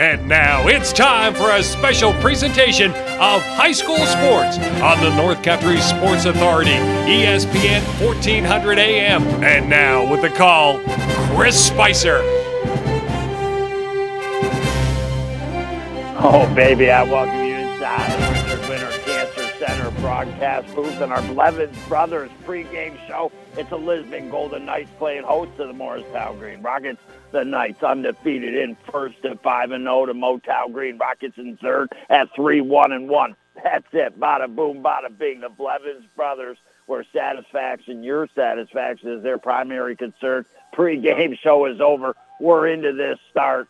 And now it's time for a special presentation of high school sports on the North Country Sports Authority, ESPN 1400 AM. And now with the call, Chris Spicer. Oh, baby, I welcome you inside broadcast booth and our Blevins Brothers pregame show. It's a Lisbon Golden Knights playing host to the Morristown Green Rockets. The Knights undefeated in first at 5 and 0 to Motown Green Rockets in third at 3 1 and 1. That's it. Bada boom, bada bing. The Blevins Brothers, where satisfaction, your satisfaction is their primary concern. Pregame show is over. We're into this start.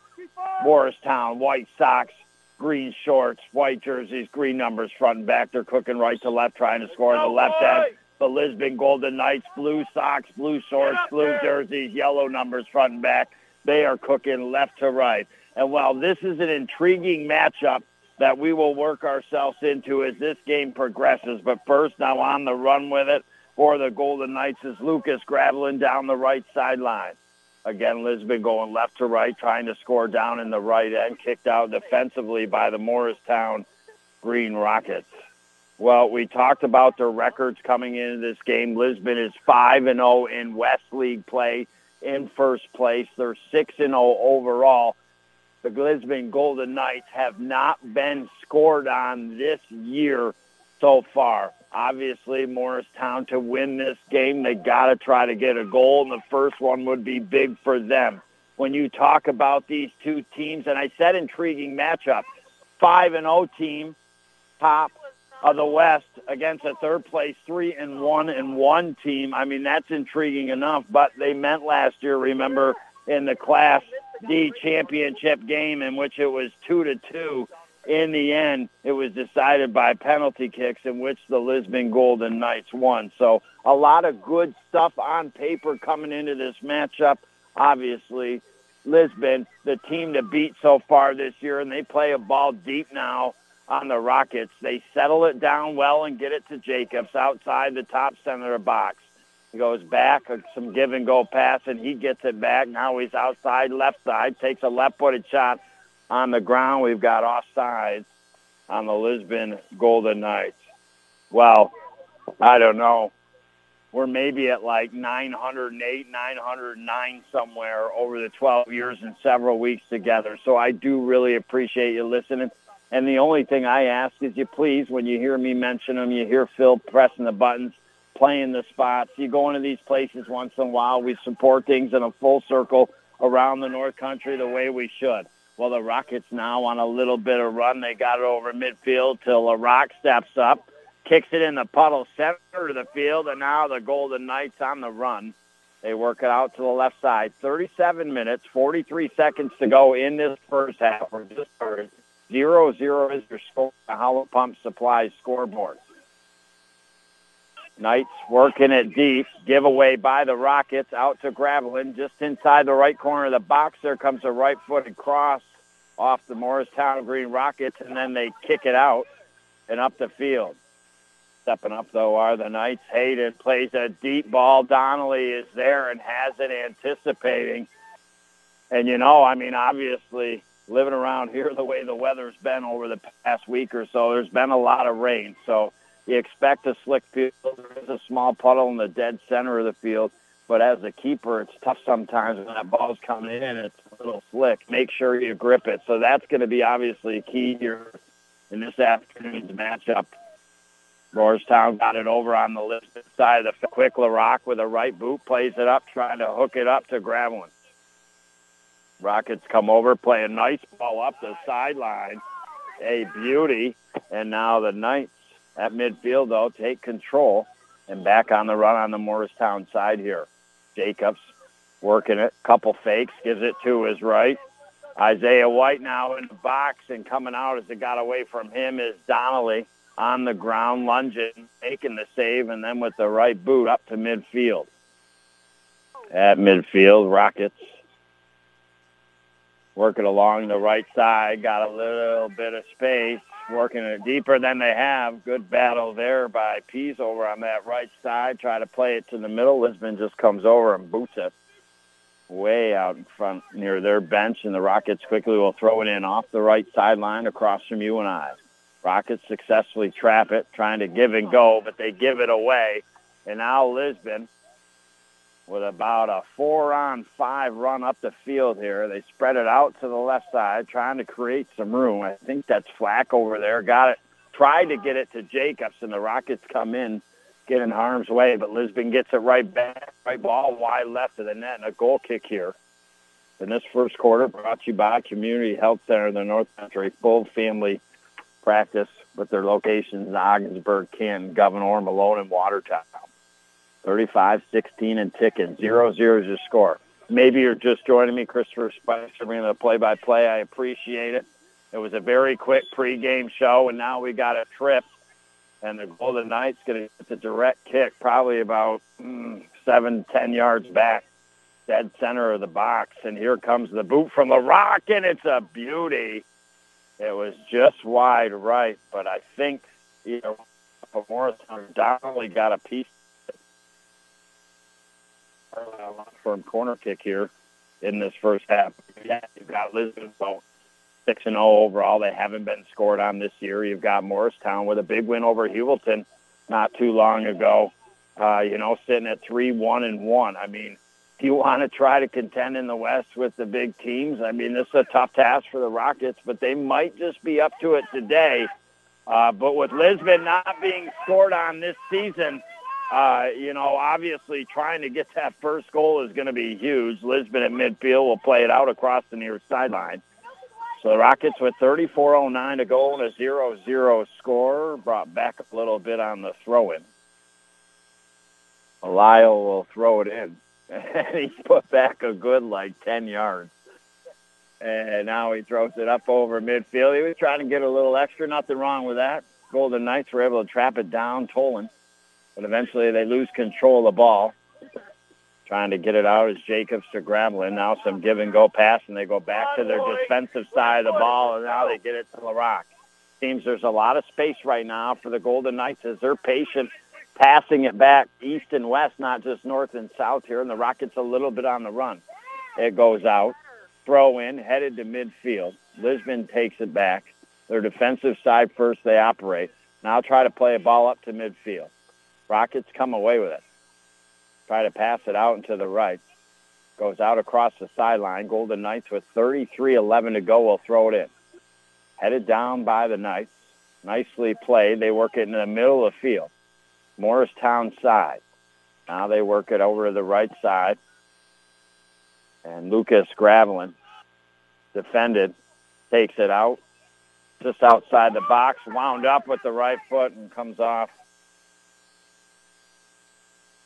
Morristown, White socks, green shorts, white jerseys, green numbers front and back. They're cooking right to left, trying to score in the left end. The Lisbon Golden Knights, blue socks, blue shorts, blue jerseys, yellow numbers front and back. They are cooking left to right. And while this is an intriguing matchup that we will work ourselves into as this game progresses, but first now on the run with it for the Golden Knights is Lucas Gravelin down the right sideline. Again, Lisbon going left to right, trying to score down in the right end, kicked out defensively by the Morristown Green Rockets. Well, we talked about their records coming into this game. Lisbon is 5 and 0 in West League play in first place. They're 6 and 0 overall. The Lisbon Golden Knights have not been scored on this year so far. Obviously, Morristown to win this game, they got to try to get a goal, and the first one would be big for them. When you talk about these two teams, and I said intriguing matchup, 5 and 0 team, top of the West against a third place 3 and 1 and 1 team. I mean, that's intriguing enough, but they meant last year, remember, in the Class D championship game in which it was 2 to 2 in the end, it was decided by penalty kicks in which the Lisbon Golden Knights won. So a lot of good stuff on paper coming into this matchup. Obviously, Lisbon, the team to beat so far this year, and they play a ball deep now on the Rockets. They settle it down well and get it to Jacobs outside the top center box. He goes back, uh, some give and go pass, and he gets it back. Now he's outside left side, takes a left-footed shot on the ground. We've got offsides on the Lisbon Golden Knights. Well, I don't know. We're maybe at like 908, 909 somewhere over the 12 years and several weeks together. So I do really appreciate you listening. And the only thing I ask is you please, when you hear me mention them, you hear Phil pressing the buttons, playing the spots. You go into these places once in a while. We support things in a full circle around the North Country the way we should. Well, the Rockets now on a little bit of run. They got it over midfield till a Rock steps up, kicks it in the puddle center of the field, and now the Golden Knights on the run. They work it out to the left side. 37 minutes, 43 seconds to go in this first half. We're just started. Zero zero is your score. The Holland Pump Supplies scoreboard. Knights working it deep. Giveaway by the Rockets out to Gravelin just inside the right corner of the box. There comes a right-footed cross off the Morristown Green Rockets, and then they kick it out and up the field. Stepping up, though, are the Knights. Hayden plays a deep ball. Donnelly is there and has it anticipating. And, you know, I mean, obviously, living around here the way the weather's been over the past week or so, there's been a lot of rain. So you expect a slick field. There is a small puddle in the dead center of the field. But as a keeper, it's tough sometimes when that ball's coming in. It's little slick. Make sure you grip it. So that's going to be obviously key here in this afternoon's matchup. Morristown got it over on the left side of the quick LaRock with a right boot, plays it up, trying to hook it up to Gravelin. Rockets come over, play a nice ball up the sideline. A beauty. And now the Knights at midfield, though, take control and back on the run on the Morristown side here. Jacobs working it, couple fakes, gives it to his right. Isaiah White now in the box and coming out as it got away from him is Donnelly on the ground, lunging, making the save, and then with the right boot up to midfield. At midfield, Rockets working along the right side, got a little bit of space, working it deeper than they have. Good battle there by Pease over on that right side. Try to play it to the middle. Lisbon just comes over and boots it. Way out in front near their bench, and the Rockets quickly will throw it in off the right sideline across from you and I. Rockets successfully trap it, trying to give and go, but they give it away. And now Lisbon, with about a four on five run up the field here, they spread it out to the left side, trying to create some room. I think that's Flack over there. Got it, tried to get it to Jacobs, and the Rockets come in, get in harm's way, but Lisbon gets it right back, right ball wide left of the net, and a goal kick here. In this first quarter, brought to you by Community Health Center in the North Country, full family practice with their locations in Ogdensburg, Canton, Gouverneur, Malone, and Watertown. 35, 16, and ticking. 0 0 is your score. Maybe you're just joining me, Christopher Spicer, bringing the play-by-play. I appreciate it. It was a very quick pregame show, and now we got a trip. And the Golden Knights going to get the direct kick, probably about mm, seven, ten yards back, dead center of the box. And here comes the boot from the Rock, and it's a beauty. It was just wide right, but I think you know Morristown Donnelly got a piece from corner kick here in this first half. Yeah, you've got Lisbon so six and zero overall. They haven't been scored on this year. You've got Morristown with a big win over Heuvelton not too long ago. Uh, you know, sitting at three one and one. I mean, if you want to try to contend in the West with the big teams, I mean, this is a tough task for the Rockets, but they might just be up to it today. Uh, but with Lisbon not being scored on this season, uh, you know, obviously trying to get that first goal is going to be huge. Lisbon at midfield will play it out across the near sideline. So the Rockets with 34.09 to go and a 0-0 score brought back a little bit on the throw-in. Lyle will throw it in and he's put back a good like 10 yards. And now he throws it up over midfield. He was trying to get a little extra. Nothing wrong with that. Golden Knights were able to trap it down, Tolan. But eventually they lose control of the ball. Trying to get it out is Jacobs to Gravelin. Now some give and go pass, and they go back to their defensive side of the ball, and now they get it to LaRock. Seems there's a lot of space right now for the Golden Knights as they're patient passing it back east and west, not just north and south here, and the Rockets a little bit on the run. It goes out, throw in, headed to midfield. Lisbon takes it back. Their defensive side first, they operate. Now try to play a ball up to midfield. Rockets come away with it. Try to pass it out into the right. Goes out across the sideline. Golden Knights with 33-11 to go will throw it in. Headed down by the Knights. Nicely played. They work it in the middle of the field. Morristown side. Now they work it over to the right side. And Lucas Gravelin defended, takes it out, just outside the box, wound up with the right foot and comes off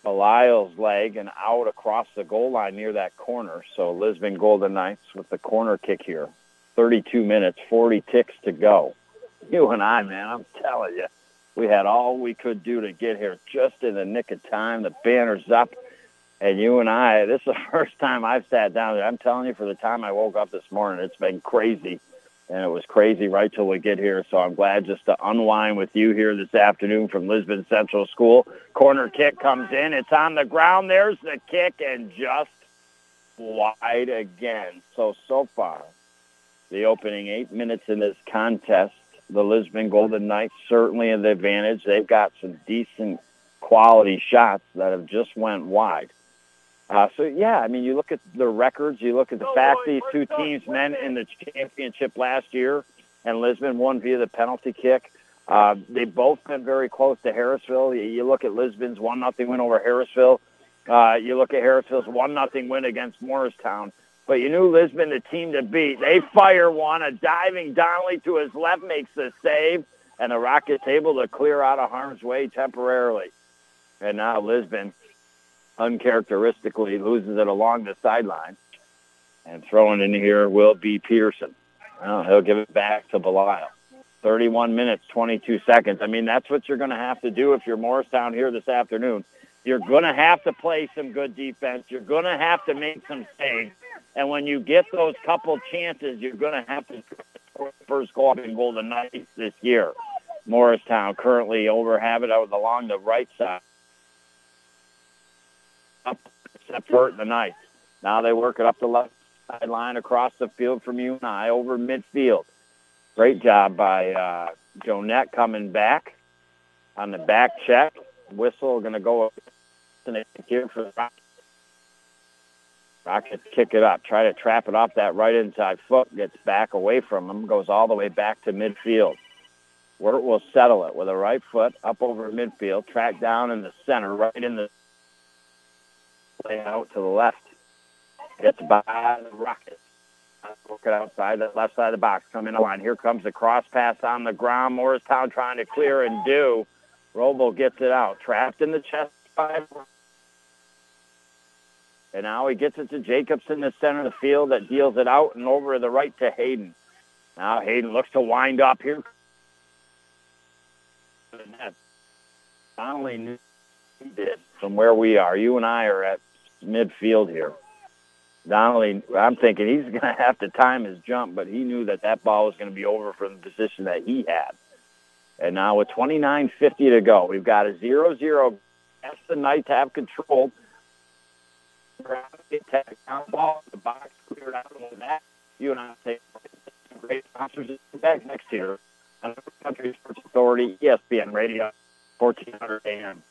Belial's leg and out across the goal line near that corner. So Lisbon Golden Knights with the corner kick here. 32 minutes, 40 ticks to go. You and I, man, I'm telling you. We had all we could do to get here just in the nick of time. The banner's up. And you and I, this is the first time I've sat down. I'm telling you, for the time I woke up this morning, it's been crazy. And it was crazy right till we get here. So I'm glad just to unwind with you here this afternoon from Lisbon Central School. Corner kick comes in. It's on the ground. There's the kick and just wide again. So, so far, the opening eight minutes in this contest, the Lisbon Golden Knights certainly in the advantage. They've got some decent quality shots that have just went wide. Uh, so yeah, I mean, you look at the records. You look at the fact these two teams met in the championship last year, and Lisbon won via the penalty kick. Uh, they've both been very close to Harrisville. You look at Lisbon's one nothing win over Harrisville. Uh, you look at Harrisville's one nothing win against Morristown. But you knew Lisbon the team to beat. They fire one. A diving Donnelly to his left makes the save, and the Rockets able to clear out of harm's way temporarily. And now Lisbon, uncharacteristically, loses it along the sideline. And throwing in here will be Pearson. Well, he'll give it back to Belial. 31 minutes, 22 seconds. I mean, that's what you're going to have to do if you're Morristown here this afternoon. You're going to have to play some good defense. You're going to have to make some saves. And when you get those couple chances, you're going to have to first goal in Golden Knights this year. Morristown currently over habit out along the right side. Up except for the night. Now they work it up the left sideline across the field from you and I over midfield. Great job by uh, Jonette coming back on the back check. Whistle going to go and here for the Rockets. Rockets kick it up, try to trap it off that right inside foot, gets back away from him, goes all the way back to midfield. Wirt will settle it with a right foot up over midfield, track down in the center, right in the play out to the left. Gets by the Rockets. Work it outside the left side of the box. Come in the line. Here comes the cross pass on the ground. Morristown trying to clear and do. Robo gets it out. Trapped in the chest by and now he gets it to Jacobs in the center of the field that deals it out and over to the right to Hayden. Now Hayden looks to wind up here. Knew he did from where we are. You and I are at midfield here. Donnelly, I'm thinking he's going to have to time his jump, but he knew that that ball was going to be over from the position that he had. And now with 29.50 to go, we've got a 0-0. That's the Knights have control. You and I say great sponsors back next year on Country Sports Authority, ESPN Radio, 1400 AM.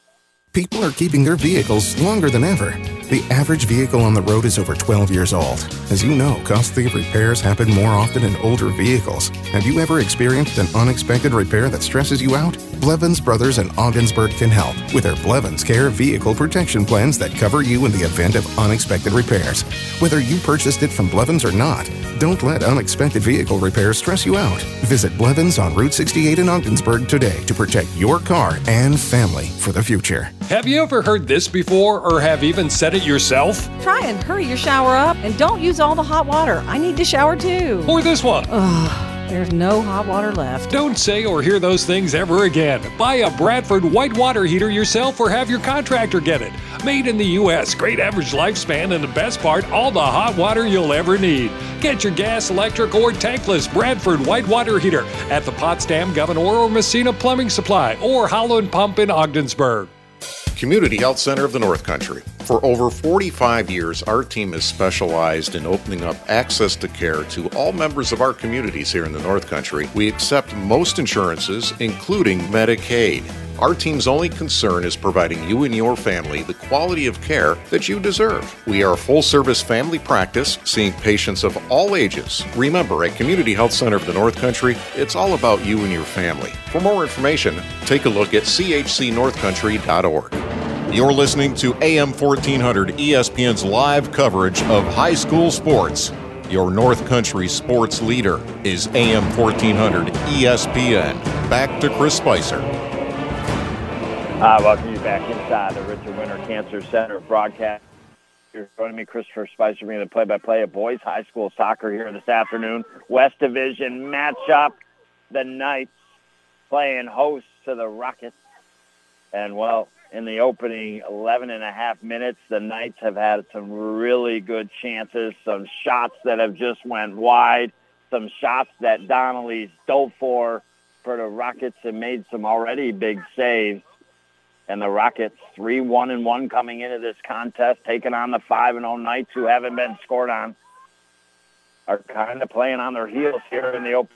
People are keeping their vehicles longer than ever. The average vehicle on the road is over 12 years old. As you know, costly repairs happen more often in older vehicles. Have you ever experienced an unexpected repair that stresses you out? Blevins Brothers in Ogdensburg can help with their Blevins Care vehicle protection plans that cover you in the event of unexpected repairs. Whether you purchased it from Blevins or not, don't let unexpected vehicle repairs stress you out. Visit Blevins on Route 68 in Ogdensburg today to protect your car and family for the future. Have you ever heard this before or have even said it yourself? Try and hurry your shower up and don't use all the hot water. I need to shower too. Or this one. Ugh, there's no hot water left. Don't say or hear those things ever again. Buy a Bradford white water heater yourself or have your contractor get it. Made in the U.S., great average lifespan, and the best part, all the hot water you'll ever need. Get your gas, electric, or tankless Bradford white water heater at the Potsdam, Gouverneur, or Massena Plumbing Supply or Holland Pump in Ogdensburg. Community Health Center of the North Country. For over 45 years, our team has specialized in opening up access to care to all members of our communities here in the North Country. We accept most insurances, including Medicaid. Our team's only concern is providing you and your family the quality of care that you deserve. We are a full service family practice, seeing patients of all ages. Remember, at Community Health Center of the North Country, it's all about you and your family. For more information, take a look at chcnorthcountry.org. You're listening to AM 1400 ESPN's live coverage of high school sports. Your North Country sports leader is AM 1400 ESPN. Back to Chris Spicer. Uh, welcome you back inside the Richard Winter Cancer Center broadcast. You're joining me, Christopher Spicer, being the play-by-play of boys high school soccer here this afternoon. West Division matchup. The Knights playing host to the Rockets. And, well, in the opening 11 and a half minutes, the Knights have had some really good chances, some shots that have just went wide, some shots that Donnelly's dove for for the Rockets and made some already big saves and the Rockets three one and one coming into this contest, taking on the five and zero Knights who haven't been scored on, are kind of playing on their heels here in the open.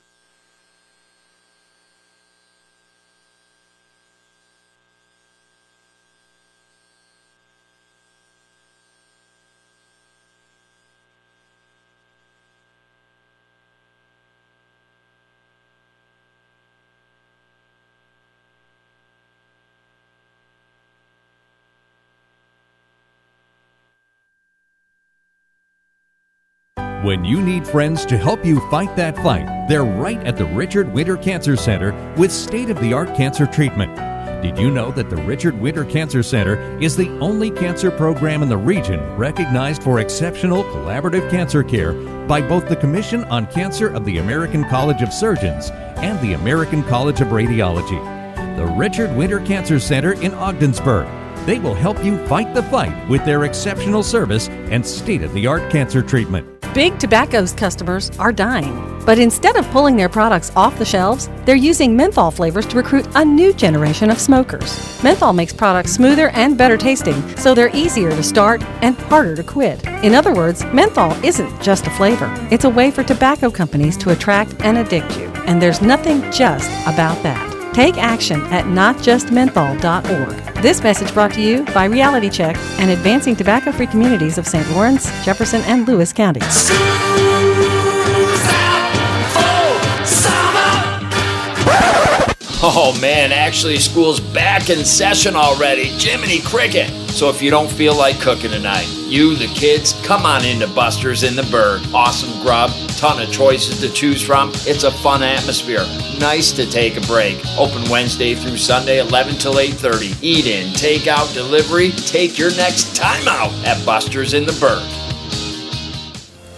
When you need friends to help you fight that fight, they're right at the Richard Winter Cancer Center with state of the art cancer treatment. Did you know that the Richard Winter Cancer Center is the only cancer program in the region recognized for exceptional collaborative cancer care by both the Commission on Cancer of the American College of Surgeons and the American College of Radiology? The Richard Winter Cancer Center in Ogdensburg. They will help you fight the fight with their exceptional service and state of the art cancer treatment. Big Tobacco's customers are dying. But instead of pulling their products off the shelves, they're using menthol flavors to recruit a new generation of smokers. Menthol makes products smoother and better tasting, so they're easier to start and harder to quit. In other words, menthol isn't just a flavor, it's a way for tobacco companies to attract and addict you. And there's nothing just about that. Take action at notjustmenthol.org. This message brought to you by Reality Check and Advancing Tobacco Free Communities of St. Lawrence, Jefferson, and Lewis counties. Oh man, actually, school's back in session already. Jiminy Cricket. So if you don't feel like cooking tonight, you, the kids, come on into Buster's in the Burg. Awesome grub, ton of choices to choose from. It's a fun atmosphere. Nice to take a break. Open Wednesday through Sunday, 11 till 8:30. Eat in, take out, delivery. Take your next time out at Buster's in the Burg.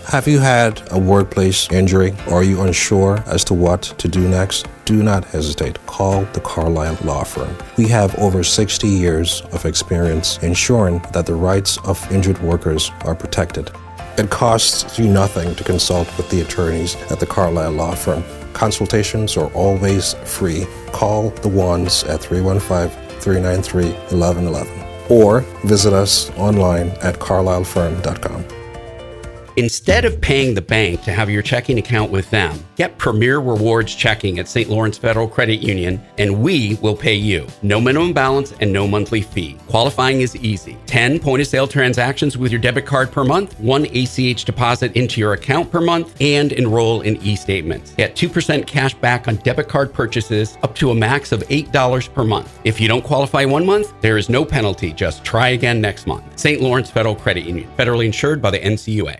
Have you had a workplace injury? Are you unsure as to what to do next? Do not hesitate. Call the Carlisle Law Firm. We have over 60 years of experience ensuring that the rights of injured workers are protected. It costs you nothing to consult with the attorneys at the Carlisle Law Firm. Consultations are always free. Call the ones at 315 393 1111 or visit us online at carlislefirm.com. Instead of paying the bank to have your checking account with them, get Premier Rewards checking at St. Lawrence Federal Credit Union and we will pay you. No minimum balance and no monthly fee. Qualifying is easy. 10 point of sale transactions with your debit card per month, one ACH deposit into your account per month, and enroll in e statements. Get 2% cash back on debit card purchases up to a max of $8 per month. If you don't qualify one month, there is no penalty. Just try again next month. St. Lawrence Federal Credit Union, federally insured by the NCUA.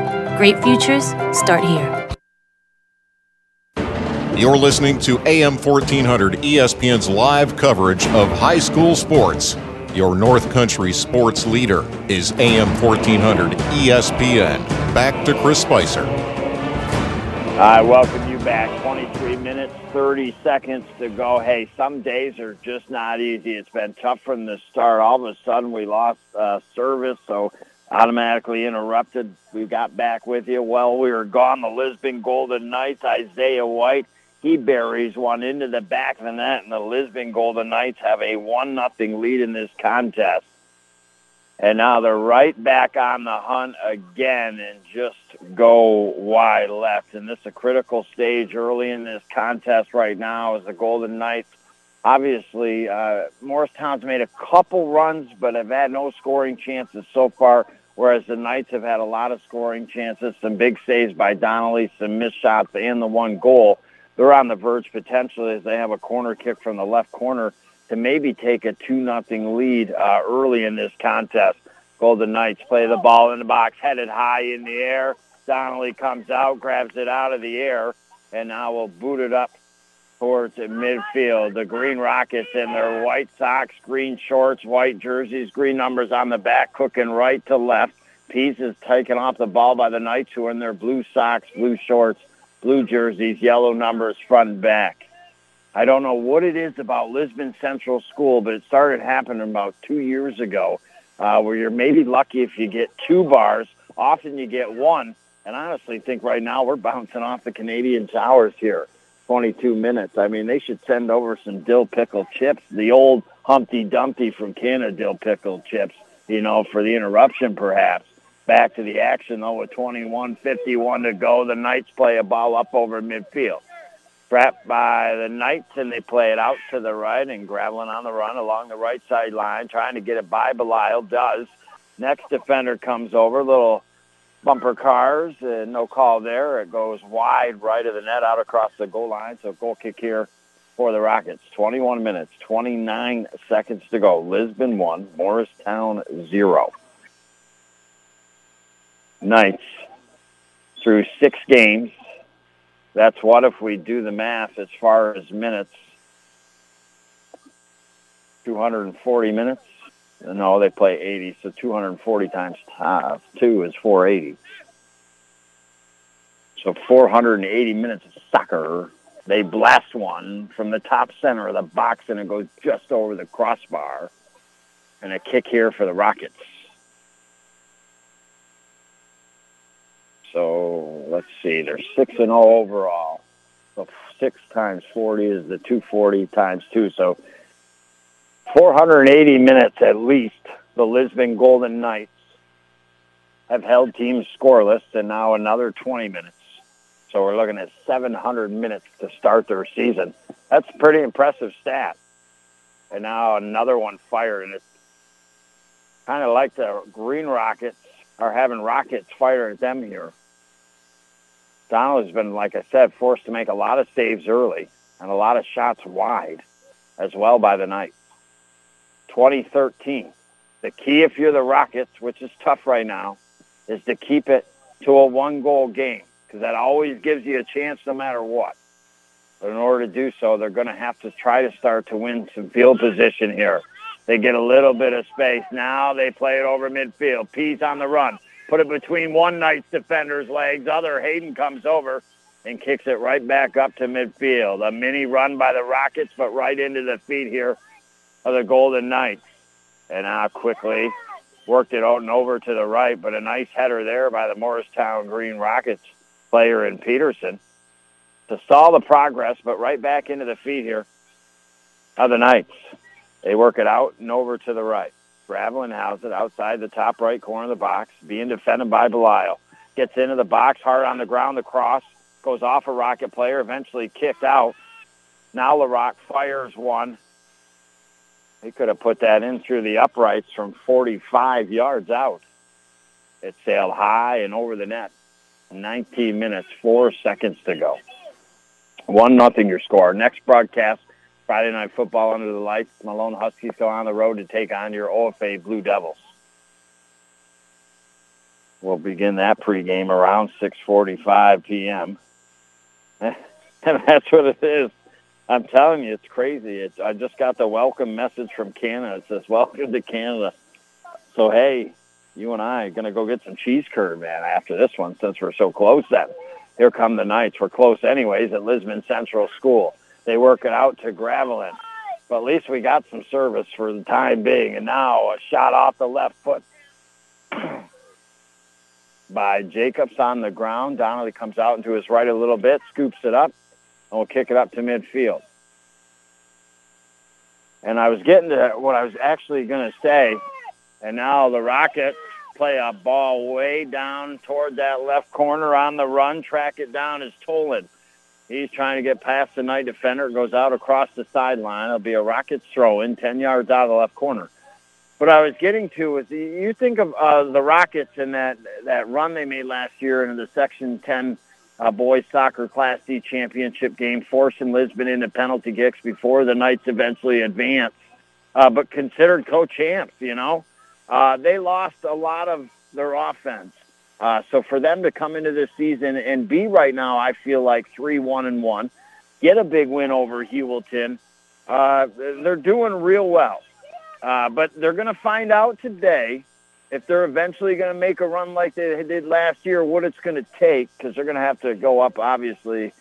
Great futures start here. You're listening to AM 1400 ESPN's live coverage of high school sports. Your North Country sports leader is AM 1400 ESPN. Back to Chris Spicer. I welcome you back. 23 minutes, 30 seconds to go. Hey, some days are just not easy. It's been tough from the start. All of a sudden, we lost uh, service, so automatically interrupted. We got back with you. Well, we were gone. The Lisbon Golden Knights, Isaiah White, he buries one into the back of the net, and the Lisbon Golden Knights have a one nothing lead in this contest. And now they're right back on the hunt again and just go wide left. And this is a critical stage early in this contest right now as the Golden Knights. Obviously, uh, Morristown's made a couple runs, but have had no scoring chances so far, whereas the Knights have had a lot of scoring chances, some big saves by Donnelly, some missed shots, and the one goal. They're on the verge potentially as they have a corner kick from the left corner to maybe take a 2 nothing lead uh, early in this contest. Golden Knights play the ball in the box, headed high in the air. Donnelly comes out, grabs it out of the air, and now will boot it up towards midfield. The Green Rockets in their white socks, green shorts, white jerseys, green numbers on the back, cooking right to left. Pease is taken off the ball by the Knights, who are in their blue socks, blue shorts, blue jerseys, yellow numbers front and back. I don't know what it is about Lisbon Central School, but it started happening about two years ago, uh, where you're maybe lucky if you get two bars. Often you get one, and I honestly think right now we're bouncing off the Canadian Towers here. 22 minutes. I mean, they should send over some dill pickle chips, the old Humpty Dumpty from Canada dill pickle chips, you know, for the interruption perhaps. Back to the action, though, with 21.51 to go. The Knights play a ball up over midfield. Trapped by the Knights, and they play it out to the right, and Gravelin on the run along the right sideline trying to get it by Belial. Does. Next defender comes over, little bumper cars, uh, no call there. It goes wide right of the net out across the goal line. So goal kick here for the Rockets. 21 minutes, 29 seconds to go. Lisbon 1, Morristown 0. Knights through six games. That's what if we do the math as far as minutes. 240 minutes. No, they play 80, so 240 times uh, 2 is 480. So 480 minutes of soccer. They blast one from the top center of the box, and it goes just over the crossbar. And a kick here for the Rockets. So let's see, they're 6 and 0 overall. So 6 times 40 is the 240 times 2. So 480 minutes at least, the Lisbon Golden Knights have held teams scoreless, and now another 20 minutes. So we're looking at 700 minutes to start their season. That's a pretty impressive stat. And now another one fired, and it's kind of like the Green Rockets are having Rockets fire at them here. Donald has been, like I said, forced to make a lot of saves early and a lot of shots wide as well by the Knights. 2013. The key, if you're the Rockets, which is tough right now, is to keep it to a one-goal game because that always gives you a chance no matter what. But in order to do so, they're going to have to try to start to win some field position here. They get a little bit of space. Now they play it over midfield. Pease on the run. Put it between one Knight's defender's legs. Other Hayden comes over and kicks it right back up to midfield. A mini run by the Rockets, but right into the feet here of the Golden Knights. And now quickly worked it out and over to the right, but a nice header there by the Morristown Green Rockets player in Peterson to stall the progress, but right back into the feet here of the Knights. They work it out and over to the right. Gravelin has it outside the top right corner of the box, being defended by Belial. Gets into the box, hard on the ground, the cross goes off a Rocket player, eventually kicked out. Now LaRock fires one he could have put that in through the uprights from 45 yards out. It sailed high and over the net. 19 minutes, four seconds to go. One nothing your score. Next broadcast, Friday Night Football under the lights. Malone Huskies go on the road to take on your OFA Blue Devils. We'll begin that pregame around 6:45 p.m. and that's what it is. I'm telling you, it's crazy. It's I just got the welcome message from Canada. It says, "Welcome to Canada." So hey, you and I are gonna go get some cheese curd, man. After this one, since we're so close, then here come the Knights. We're close anyways at Lisbon Central School. They work it out to Gravelin, but at least we got some service for the time being. And now a shot off the left foot by Jacobs on the ground. Donnelly comes out into his right a little bit, scoops it up and we'll kick it up to midfield. And I was getting to what I was actually going to say, and now the Rockets play a ball way down toward that left corner on the run, track it down is Tolan. He's trying to get past the night defender, goes out across the sideline. It'll be a Rockets throw in 10 yards out of the left corner. What I was getting to was you think of uh, the Rockets and that, that run they made last year into the Section 10 uh, boys soccer Class D championship game, forcing Lisbon into penalty kicks before the Knights eventually advanced. Uh, but considered co-champs, you know, uh, they lost a lot of their offense. Uh, so for them to come into this season and be right now, I feel like three one and one, get a big win over Heuvelton. Uh, they're doing real well, uh, but they're going to find out today if they're eventually going to make a run like they did last year, what it's going to take, because they're going to have to go up, obviously,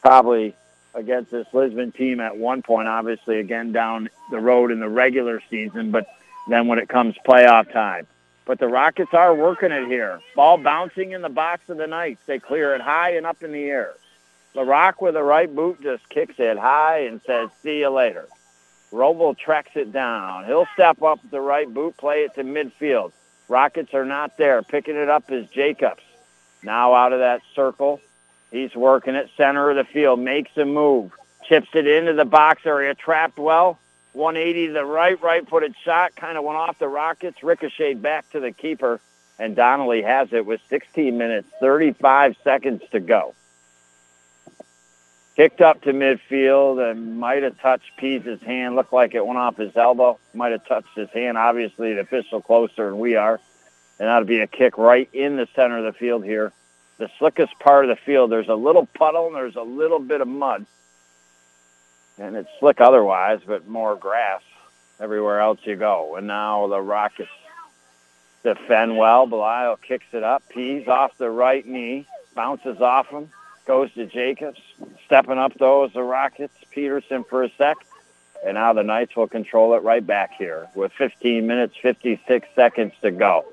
probably against this Lisbon team at one point, obviously, again down the road in the regular season, but then when it comes playoff time. But the Rockets are working it here. Ball bouncing in the box of the Knights. They clear it high and up in the air. The Rock with the right boot just kicks it high and says, see you later. Roble tracks it down. He'll step up the right boot, play it to midfield. Rockets are not there. Picking it up is Jacobs. Now out of that circle. He's working at center of the field. Makes a move. Chips it into the box area. Trapped well. 180 to the right. Right footed shot. Kind of went off the Rockets. Ricocheted back to the keeper. And Donnelly has it with 16 minutes, 35 seconds to go. Kicked up to midfield and might have touched Pease' hand. Looked like it went off his elbow. Might have touched his hand. Obviously, the official closer than we are. And that'll be a kick right in the center of the field here. The slickest part of the field. There's a little puddle and there's a little bit of mud. And it's slick otherwise, but more grass everywhere else you go. And now the Rockets defend well. Belial kicks it up. Pease off the right knee. Bounces off him goes to Jacobs. Stepping up, is the Rockets. Peterson for a sec. And now the Knights will control it right back here with 15 minutes, 56 seconds to go.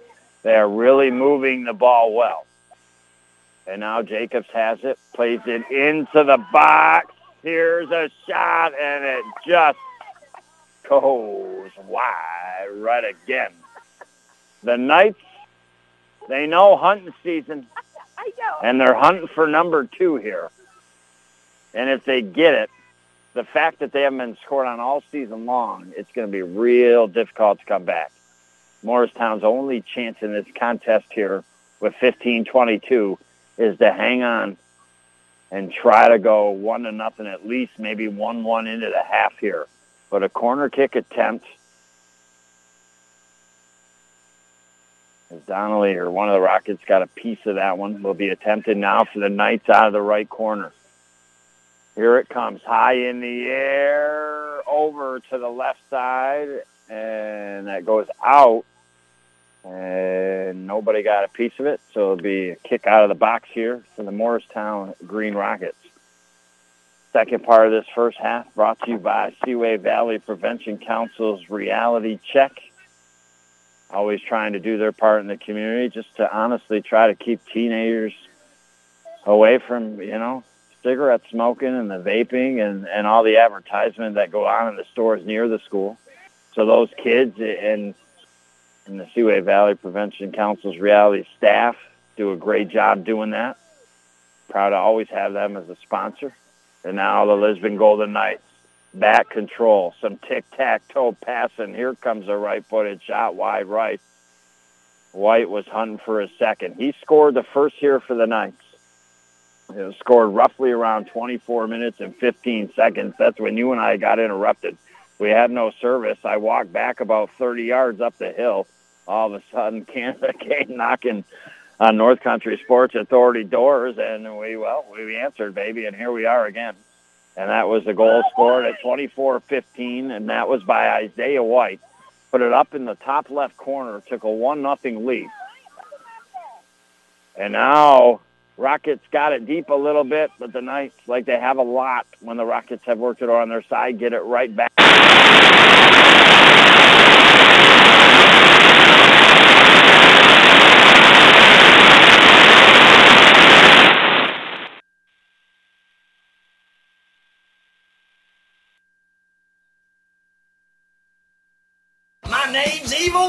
They are really moving the ball well. And now Jacobs has it, plays it into the box. Here's a shot, and it just goes wide right again. The Knights, they know hunting season and they're hunting for number two here. And if they get it, the fact that they haven't been scored on all season long, it's going to be real difficult to come back. Morristown's only chance in this contest here with 15-22 is to hang on and try to go one to nothing at least, maybe one one into the half here. But a corner kick attempt as Donnelly or one of the Rockets got a piece of that one. Will be attempted now for the Knights out of the right corner. Here it comes, high in the air, over to the left side, and that goes out. And nobody got a piece of it, so it'll be a kick out of the box here for the Morristown Green Rockets. Second part of this first half brought to you by Seaway Valley Prevention Council's Reality Check always trying to do their part in the community just to honestly try to keep teenagers away from, you know, cigarette smoking and the vaping and, and all the advertisement that go on in the stores near the school. So those kids and, and the Seaway Valley Prevention Council's reality staff do a great job doing that. Proud to always have them as a sponsor. And now the Lisbon Golden Knights back control, some tic-tac-toe passing. Here comes a right-footed shot wide right. White was hunting for a second. He scored the first here for the Knights. It was scored roughly around 24 minutes and 15 seconds. That's when you and I got interrupted. We had no service. I walked back about 30 yards up the hill. All of a sudden, Canada came knocking on North Country Sports Authority doors, and we, well, we answered, baby, and here we are again and that was the goal scored at 24-15, and that was by Isaiah White. Put it up in the top left corner, took a one nothing lead. And now Rockets got it deep a little bit, but the Knights, like they have a lot when the Rockets have worked it on their side, get it right back.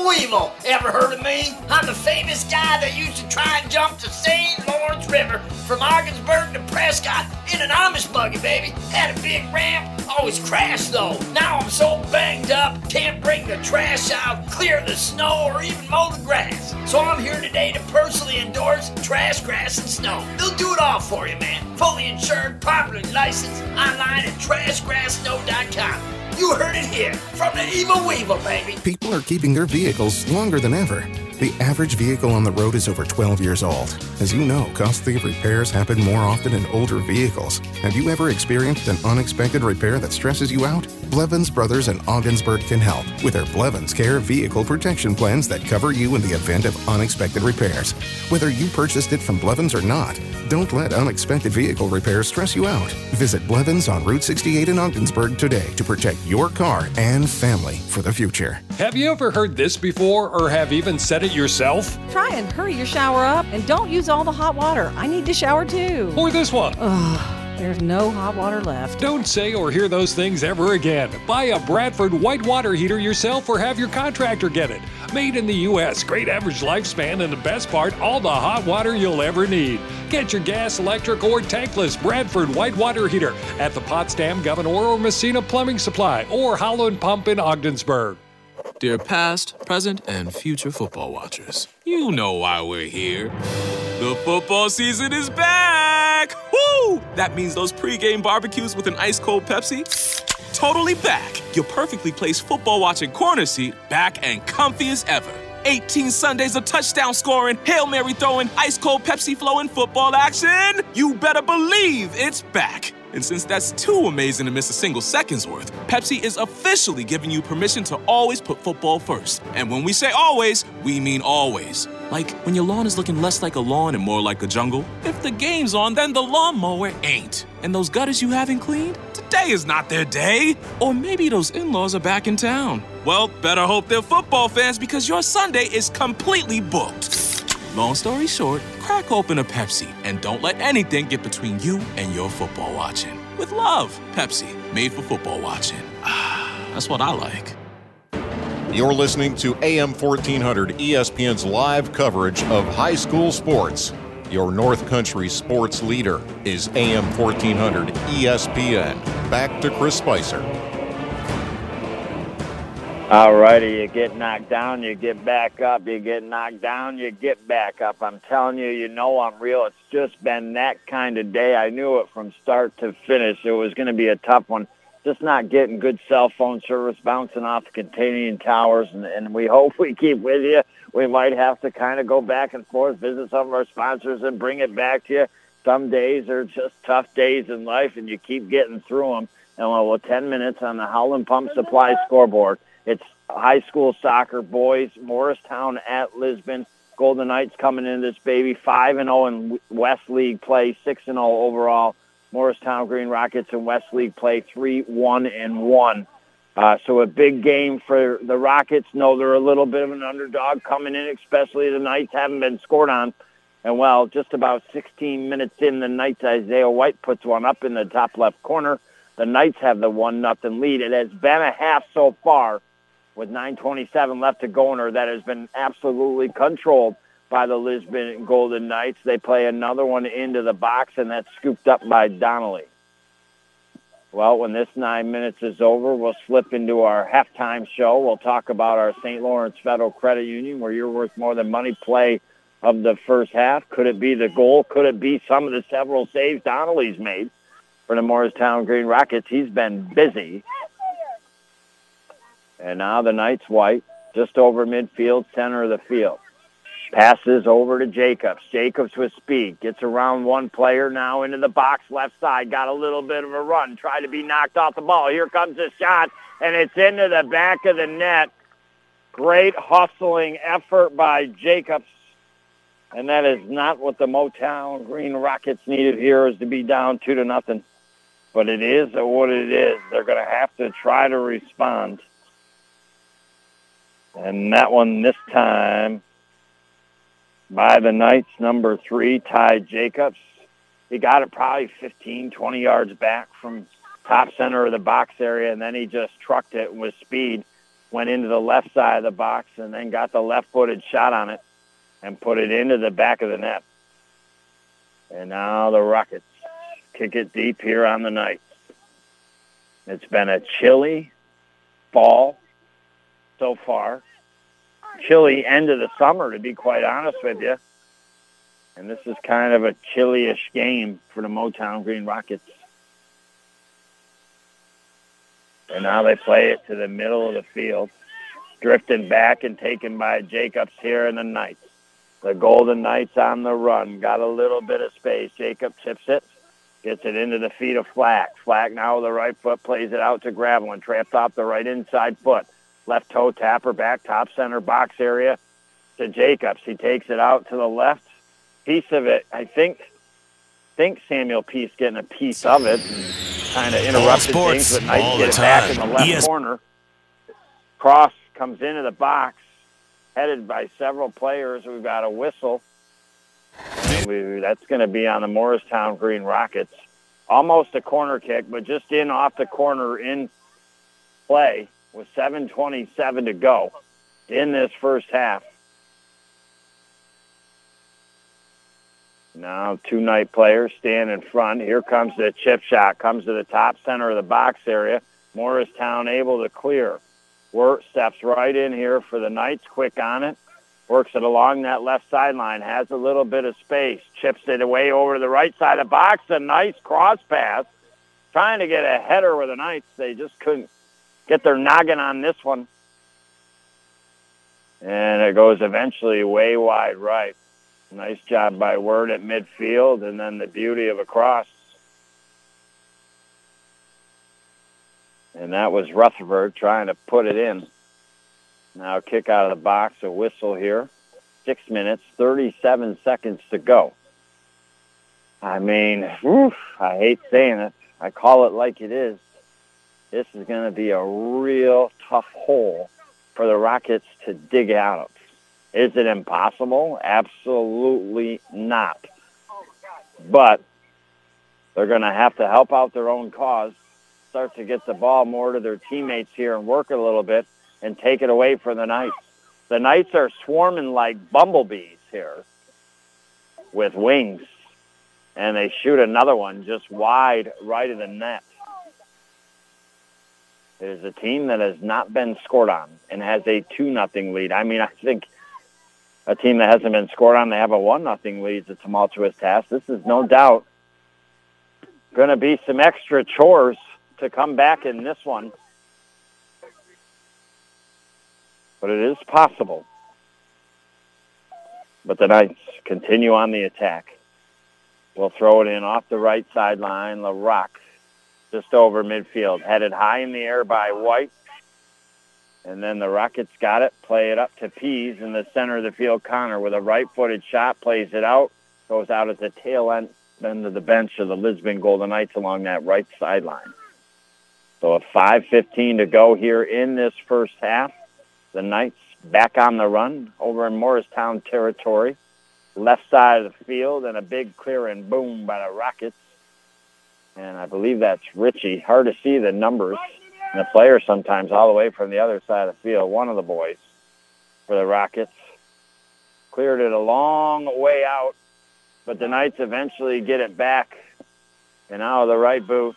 Weevil. Ever heard of me? I'm the famous guy that used to try and jump the St. Lawrence River from Ogdensburg to Prescott in an Amish buggy, baby. Had a big ramp, always crashed though. Now I'm so banged up, can't bring the trash out, clear the snow, or even mow the grass. So I'm here today to personally endorse Trash, Grass, and Snow. They'll do it all for you, man. Fully insured, properly licensed, online at trashgrasssnow.com. You heard it here from the Evil Weevil, baby. People are keeping their vehicles longer than ever. The average vehicle on the road is over 12 years old. As you know, costly repairs happen more often in older vehicles. Have you ever experienced an unexpected repair that stresses you out? Blevins Brothers in Ogdensburg can help with their Blevins Care vehicle protection plans that cover you in the event of unexpected repairs. Whether you purchased it from Blevins or not, don't let unexpected vehicle repairs stress you out. Visit Blevins on Route 68 in Ogdensburg today to protect your car and family for the future. Have you ever heard this before or have even said it yourself? Try and hurry your shower up and don't use all the hot water. I need to shower too. Or this one. Ugh. there's no hot water left. Don't say or hear those things ever again. Buy a Bradford white water heater yourself or have your contractor get it. Made in the U.S., great average lifespan, and the best part, all the hot water you'll ever need. Get your gas, electric, or tankless Bradford white water heater at the Potsdam, Gouverneur, or Massena Plumbing Supply or Holland Pump in Ogdensburg. Dear past, present, and future football watchers, you know why we're here. The football season is back! Woo! That means those pregame barbecues with an ice cold Pepsi? Totally back. Your perfectly placed football watching corner seat back and comfy as ever. 18 Sundays of touchdown scoring, Hail Mary throwing, ice cold Pepsi flowing football action. You better believe it's back. And since that's too amazing to miss a single second's worth, Pepsi is officially giving you permission to always put football first. And when we say always, we mean always. Like when your lawn is looking less like a lawn and more like a jungle. If the game's on, then the lawnmower ain't. And those gutters you haven't cleaned? Today is not their day. Or maybe those in laws are back in town. Well, better hope they're football fans because your Sunday is completely booked. Long story short, crack open a Pepsi and don't let anything get between you and your football watching. With love, Pepsi, made for football watching. That's what I like. You're listening to AM 1400 ESPN's live coverage of high school sports. Your North Country sports leader is AM 1400 ESPN. Back to Chris Spicer. All righty, you get knocked down, you get back up. You get knocked down, you get back up. I'm telling you, you know I'm real. It's just been that kind of day. I knew it from start to finish. It was going to be a tough one. Just not getting good cell phone service, bouncing off the Canadian towers, and, and we hope we keep with you. We might have to kind of go back and forth, visit some of our sponsors, and bring it back to you. Some days are just tough days in life, and you keep getting through them. And well, well 10 minutes on the Holland Pump Supply scoreboard. It's high school soccer boys, Morristown at Lisbon. Golden Knights coming in this baby 5 and 0 in West League play, 6 and 0 overall. Morristown Green Rockets in West League play 3 1 and 1. Uh, so a big game for the Rockets. Know they're a little bit of an underdog coming in, especially the Knights haven't been scored on. And well, just about 16 minutes in, the Knights Isaiah White puts one up in the top left corner. The Knights have the one nothing lead. It has been a half so far with 9.27 left to go in her that has been absolutely controlled by the Lisbon Golden Knights. They play another one into the box, and that's scooped up by Donnelly. Well, when this nine minutes is over, we'll slip into our halftime show. We'll talk about our St. Lawrence Federal Credit Union, where you're worth more than money play of the first half. Could it be the goal? Could it be some of the several saves Donnelly's made for the Morristown Green Rockets? He's been busy. And now the Knights white, just over midfield, center of the field. Passes over to Jacobs. Jacobs with speed. Gets around one player now into the box left side. Got a little bit of a run. Tried to be knocked off the ball. Here comes the shot, and it's into the back of the net. Great hustling effort by Jacobs. And that is not what the Motown Green Rockets needed here is to be down two to nothing. But it is what it is. They're going to have to try to respond. And that one this time by the Knights, number three, Ty Jacobs. He got it probably 15, 20 yards back from top center of the box area, and then he just trucked it with speed, went into the left side of the box, and then got the left-footed shot on it and put it into the back of the net. And now the Rockets kick it deep here on the Knights. It's been a chilly fall so far. Chilly end of the summer, to be quite honest with you. And this is kind of a chilly-ish game for the Motown Green Rockets. And now they play it to the middle of the field, drifting back and taken by Jacobs here in the Knights. The Golden Knights on the run. Got a little bit of space. Jacob tips it. Gets it into the feet of Flack. Flack now with the right foot plays it out to Gravelin. Traps off the right inside foot. Left toe tapper back top center box area to Jacobs. He takes it out to the left. Piece of it, I think, think Samuel Peace getting a piece of it. Kind of interrupted things, but nice to get it back in the left corner. Cross comes into the box, headed by several players. We've got a whistle. We, that's going to be on the Morristown Green Rockets. almost a corner kick, but just in off the corner in play with 7.27 to go in this first half. Now two night players stand in front. Here comes the chip shot. Comes to the top center of the box area. Morristown able to clear. Work steps right in here for the Knights. Quick on it. Works it along that left sideline. Has a little bit of space. Chips it away over to the right side of the box. A nice cross pass. Trying to get a header with the Knights. They just couldn't get their noggin on this one. And it goes eventually way wide right. Nice job by Word at midfield, and then the beauty of a cross. And that was Rutherford trying to put it in. Now kick out of the box, a whistle here. Six minutes, 37 seconds to go. I mean, whew, I hate saying it. I call it like it is. This is going to be a real tough hole for the Rockets to dig out of. Is it impossible? Absolutely not. But they're going to have to help out their own cause, start to get the ball more to their teammates here and work a little bit and take it away from the Knights. The Knights are swarming like bumblebees here with wings, and they shoot another one just wide right of the net. It is a team that has not been scored on and has a 2 nothing lead. I mean, I think a team that hasn't been scored on, they have a 1 nothing lead. It's a tumultuous task. This is no doubt going to be some extra chores to come back in this one. But it is possible. But the Knights continue on the attack. We'll throw it in off the right sideline. LaRock just over midfield. Headed high in the air by White. And then the Rockets got it. Play it up to Pease in the center of the field. Connor with a right-footed shot plays it out. Goes out at the tail end, end of the bench of the Lisbon Golden Knights along that right sideline. So a 5.15 to go here in this first half. The Knights back on the run over in Morristown territory. Left side of the field and a big clear and boom by the Rockets and I believe that's Richie. Hard to see the numbers and the players sometimes all the way from the other side of the field. One of the boys for the Rockets cleared it a long way out, but the Knights eventually get it back and out of the right boot.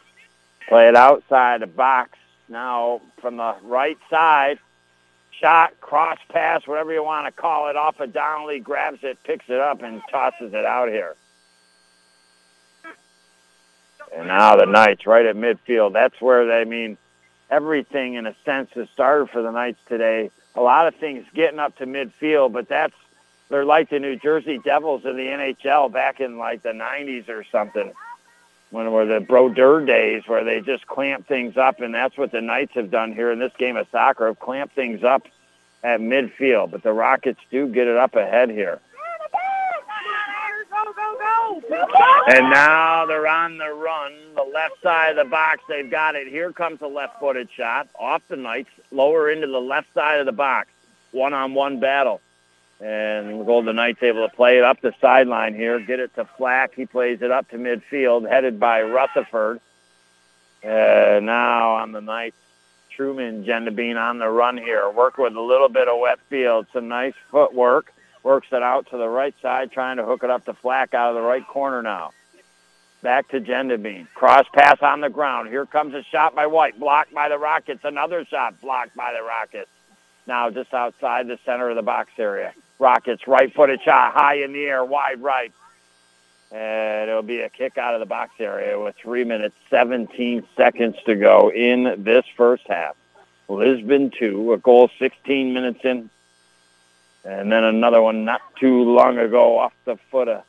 Play it outside the box. Now from the right side, shot, cross pass, whatever you want to call it, off of Donnelly, grabs it, picks it up, and tosses it out here. And now the Knights right at midfield. That's where they I mean everything in a sense has started for the Knights today. A lot of things getting up to midfield, but that's they're like the New Jersey Devils in the NHL back in like the 90s or something. When were the Brodeur days where they just clamp things up, and that's what the Knights have done here in this game of soccer, have clamped things up at midfield. But the Rockets do get it up ahead here. And now they're on the run. The left side of the box, they've got it. Here comes a left-footed shot off the Knights, lower into the left side of the box. One-on-one battle. And the Golden Knights able to play it up the sideline here, get it to Flack. He plays it up to midfield, headed by Rutherford. Uh, now on the Knights, Truman Gendabine on the run here. Work with a little bit of wet field. Some nice footwork works it out to the right side, trying to hook it up to Flack out of the right corner now. Back to Gendabine. Cross pass on the ground. Here comes a shot by White, blocked by the Rockets. Another shot blocked by the Rockets. Now just outside the center of the box area. Rockets right-footed shot, high in the air, wide right. And it'll be a kick out of the box area with 3 minutes, 17 seconds to go in this first half. Lisbon 2, a goal 16 minutes in, and then another one not too long ago off the foot of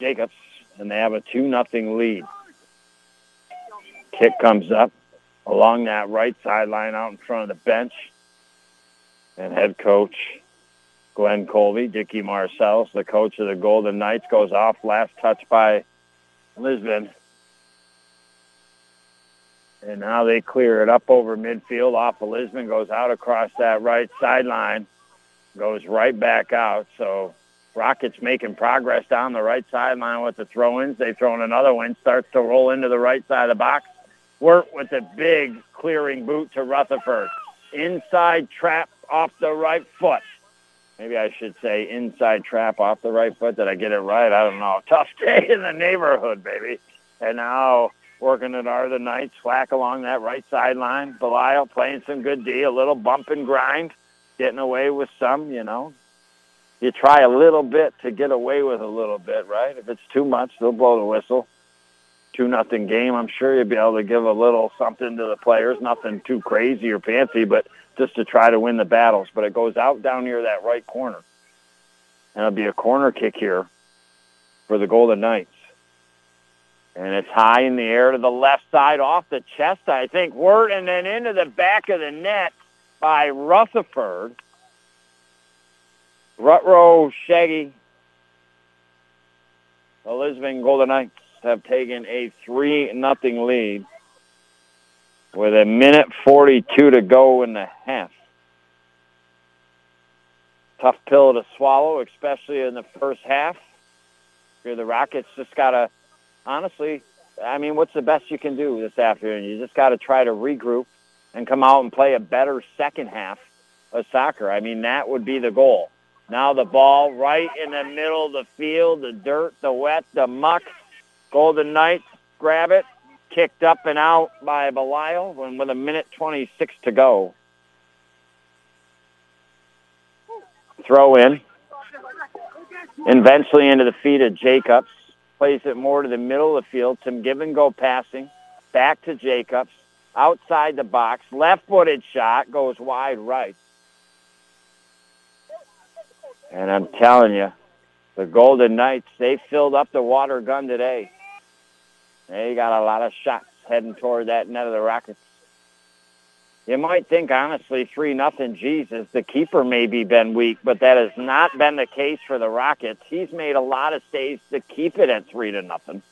Jacobs, and they have a 2 nothing lead. Kick comes up along that right sideline out in front of the bench. And head coach Glenn Colby, Dickie Marcells, the coach of the Golden Knights, goes off. Last touch by Lisbon. And now they clear it up over midfield off of Lisbon, goes out across that right sideline goes right back out. So Rockets making progress down the right sideline with the throw-ins. They throw in another one, starts to roll into the right side of the box. Work with a big clearing boot to Rutherford. Inside trap off the right foot. Maybe I should say inside trap off the right foot. Did I get it right? I don't know. Tough day in the neighborhood, baby. And now working it are the Knights. Whack along that right sideline. Belial playing some good D. A little bump and grind. Getting away with some, you know. You try a little bit to get away with a little bit, right? If it's too much, they'll blow the whistle. Two nothing game. I'm sure you'll be able to give a little something to the players. Nothing too crazy or fancy, but just to try to win the battles. But it goes out down near that right corner. And it'll be a corner kick here for the Golden Knights. And it's high in the air to the left side off the chest, I think. Word and then into the back of the net by Rutherford. Rutrow Shaggy. The Lisbon Golden Knights have taken a 3 nothing lead with a minute 42 to go in the half. Tough pill to swallow, especially in the first half. Here, the Rockets just got to, honestly, I mean, what's the best you can do this afternoon? You just got to try to regroup and come out and play a better second half of soccer. I mean, that would be the goal. Now the ball right in the middle of the field, the dirt, the wet, the muck. Golden Knights grab it, kicked up and out by Belial when with a minute 26 to go. Throw in. Eventually into the feet of Jacobs. Plays it more to the middle of the field. Some give and go passing. Back to Jacobs. Outside the box. Left-footed shot. Goes wide right. And I'm telling you, the Golden Knights, they filled up the water gun today. They got a lot of shots heading toward that net of the Rockets. You might think, honestly, 3 nothing. Jesus, the keeper maybe been weak, but that has not been the case for the Rockets. He's made a lot of saves to keep it at 3 to nothing.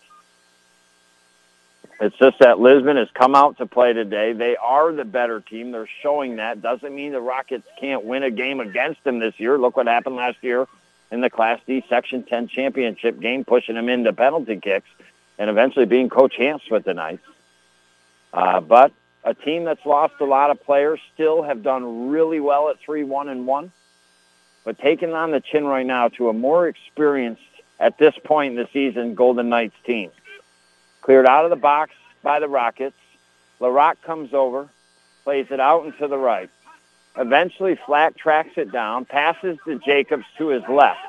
It's just that Lisbon has come out to play today. They are the better team. They're showing that. Doesn't mean the Rockets can't win a game against them this year. Look what happened last year in the Class D Section 10 championship game, pushing them into penalty kicks and eventually being Coach Hamps with the Knights. Uh, but a team that's lost a lot of players still have done really well at 3-1 and 1. But taking on the chin right now to a more experienced, at this point in the season, Golden Knights team. Cleared out of the box by the Rockets. LaRock comes over, plays it out and to the right. Eventually, Flack tracks it down, passes to Jacobs to his left.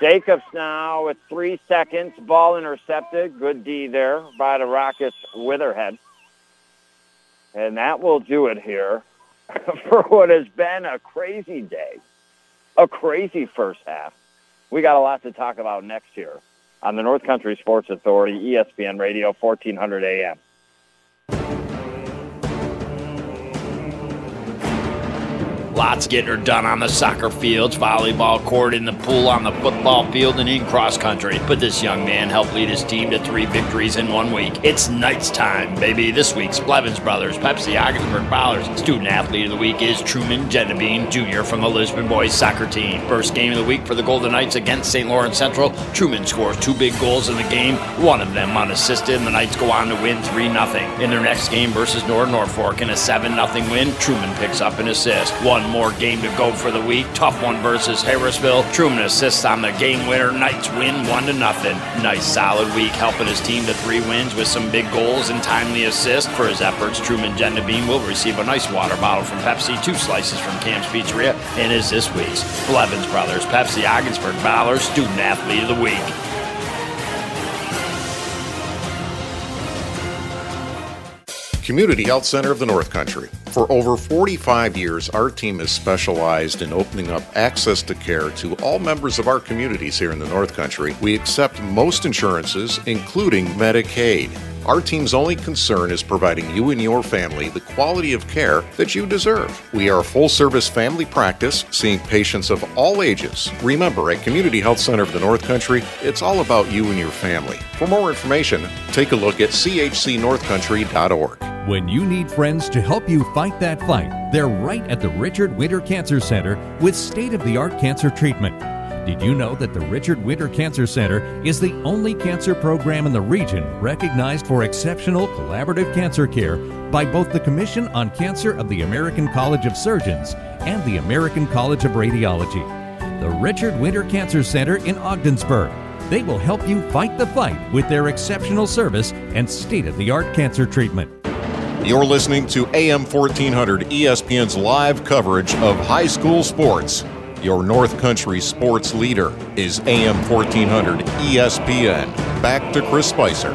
Jacobs now with three seconds, ball intercepted. Good D there by the Rockets Witherhead. And that will do it here for what has been a crazy day, a crazy first half. We got a lot to talk about next year on the North Country Sports Authority, ESPN Radio, 1400 AM. Lots getting her done on the soccer fields, volleyball court, in the pool, on the football field, and in cross country. But this young man helped lead his team to three victories in one week. It's Knights time, baby. This week's Blevins Brothers, Pepsi Ogdensburg Ballers. Student Athlete of the Week is Truman Genevieve Jr. from the Lisbon Boys soccer team. First game of the week for the Golden Knights against St. Lawrence Central. Truman scores two big goals in the game, one of them unassisted, and the Knights go on to win 3 0. In their next game versus Norwood-Norfolk in a 7 0 win, Truman picks up an assist. One more game to go for the week. Tough one versus Harrisville. Truman assists on the game winner. Knights win one to nothing. Nice solid week, helping his team to three wins with some big goals and timely assists. For his efforts, Truman Gendabine will receive a nice water bottle from Pepsi, two slices from Cam's Pizzeria, and is this week's Blevins Brothers Pepsi Ogdensburg Ballers Student Athlete of the Week. Community Health Center of the North Country. For over 45 years, our team has specialized in opening up access to care to all members of our communities here in the North Country. We accept most insurances, including Medicaid. Our team's only concern is providing you and your family the quality of care that you deserve. We are a full service family practice, seeing patients of all ages. Remember, at Community Health Center of the North Country, it's all about you and your family. For more information, take a look at chcnorthcountry.org. When you need friends to help you fight that fight, they're right at the Richard Winter Cancer Center with state of the art cancer treatment. Did you know that the Richard Winter Cancer Center is the only cancer program in the region recognized for exceptional collaborative cancer care by both the Commission on Cancer of the American College of Surgeons and the American College of Radiology? The Richard Winter Cancer Center in Ogdensburg. They will help you fight the fight with their exceptional service and state of the art cancer treatment. You're listening to AM 1400 ESPN's live coverage of high school sports. Your North Country sports leader is AM 1400 ESPN. Back to Chris Spicer.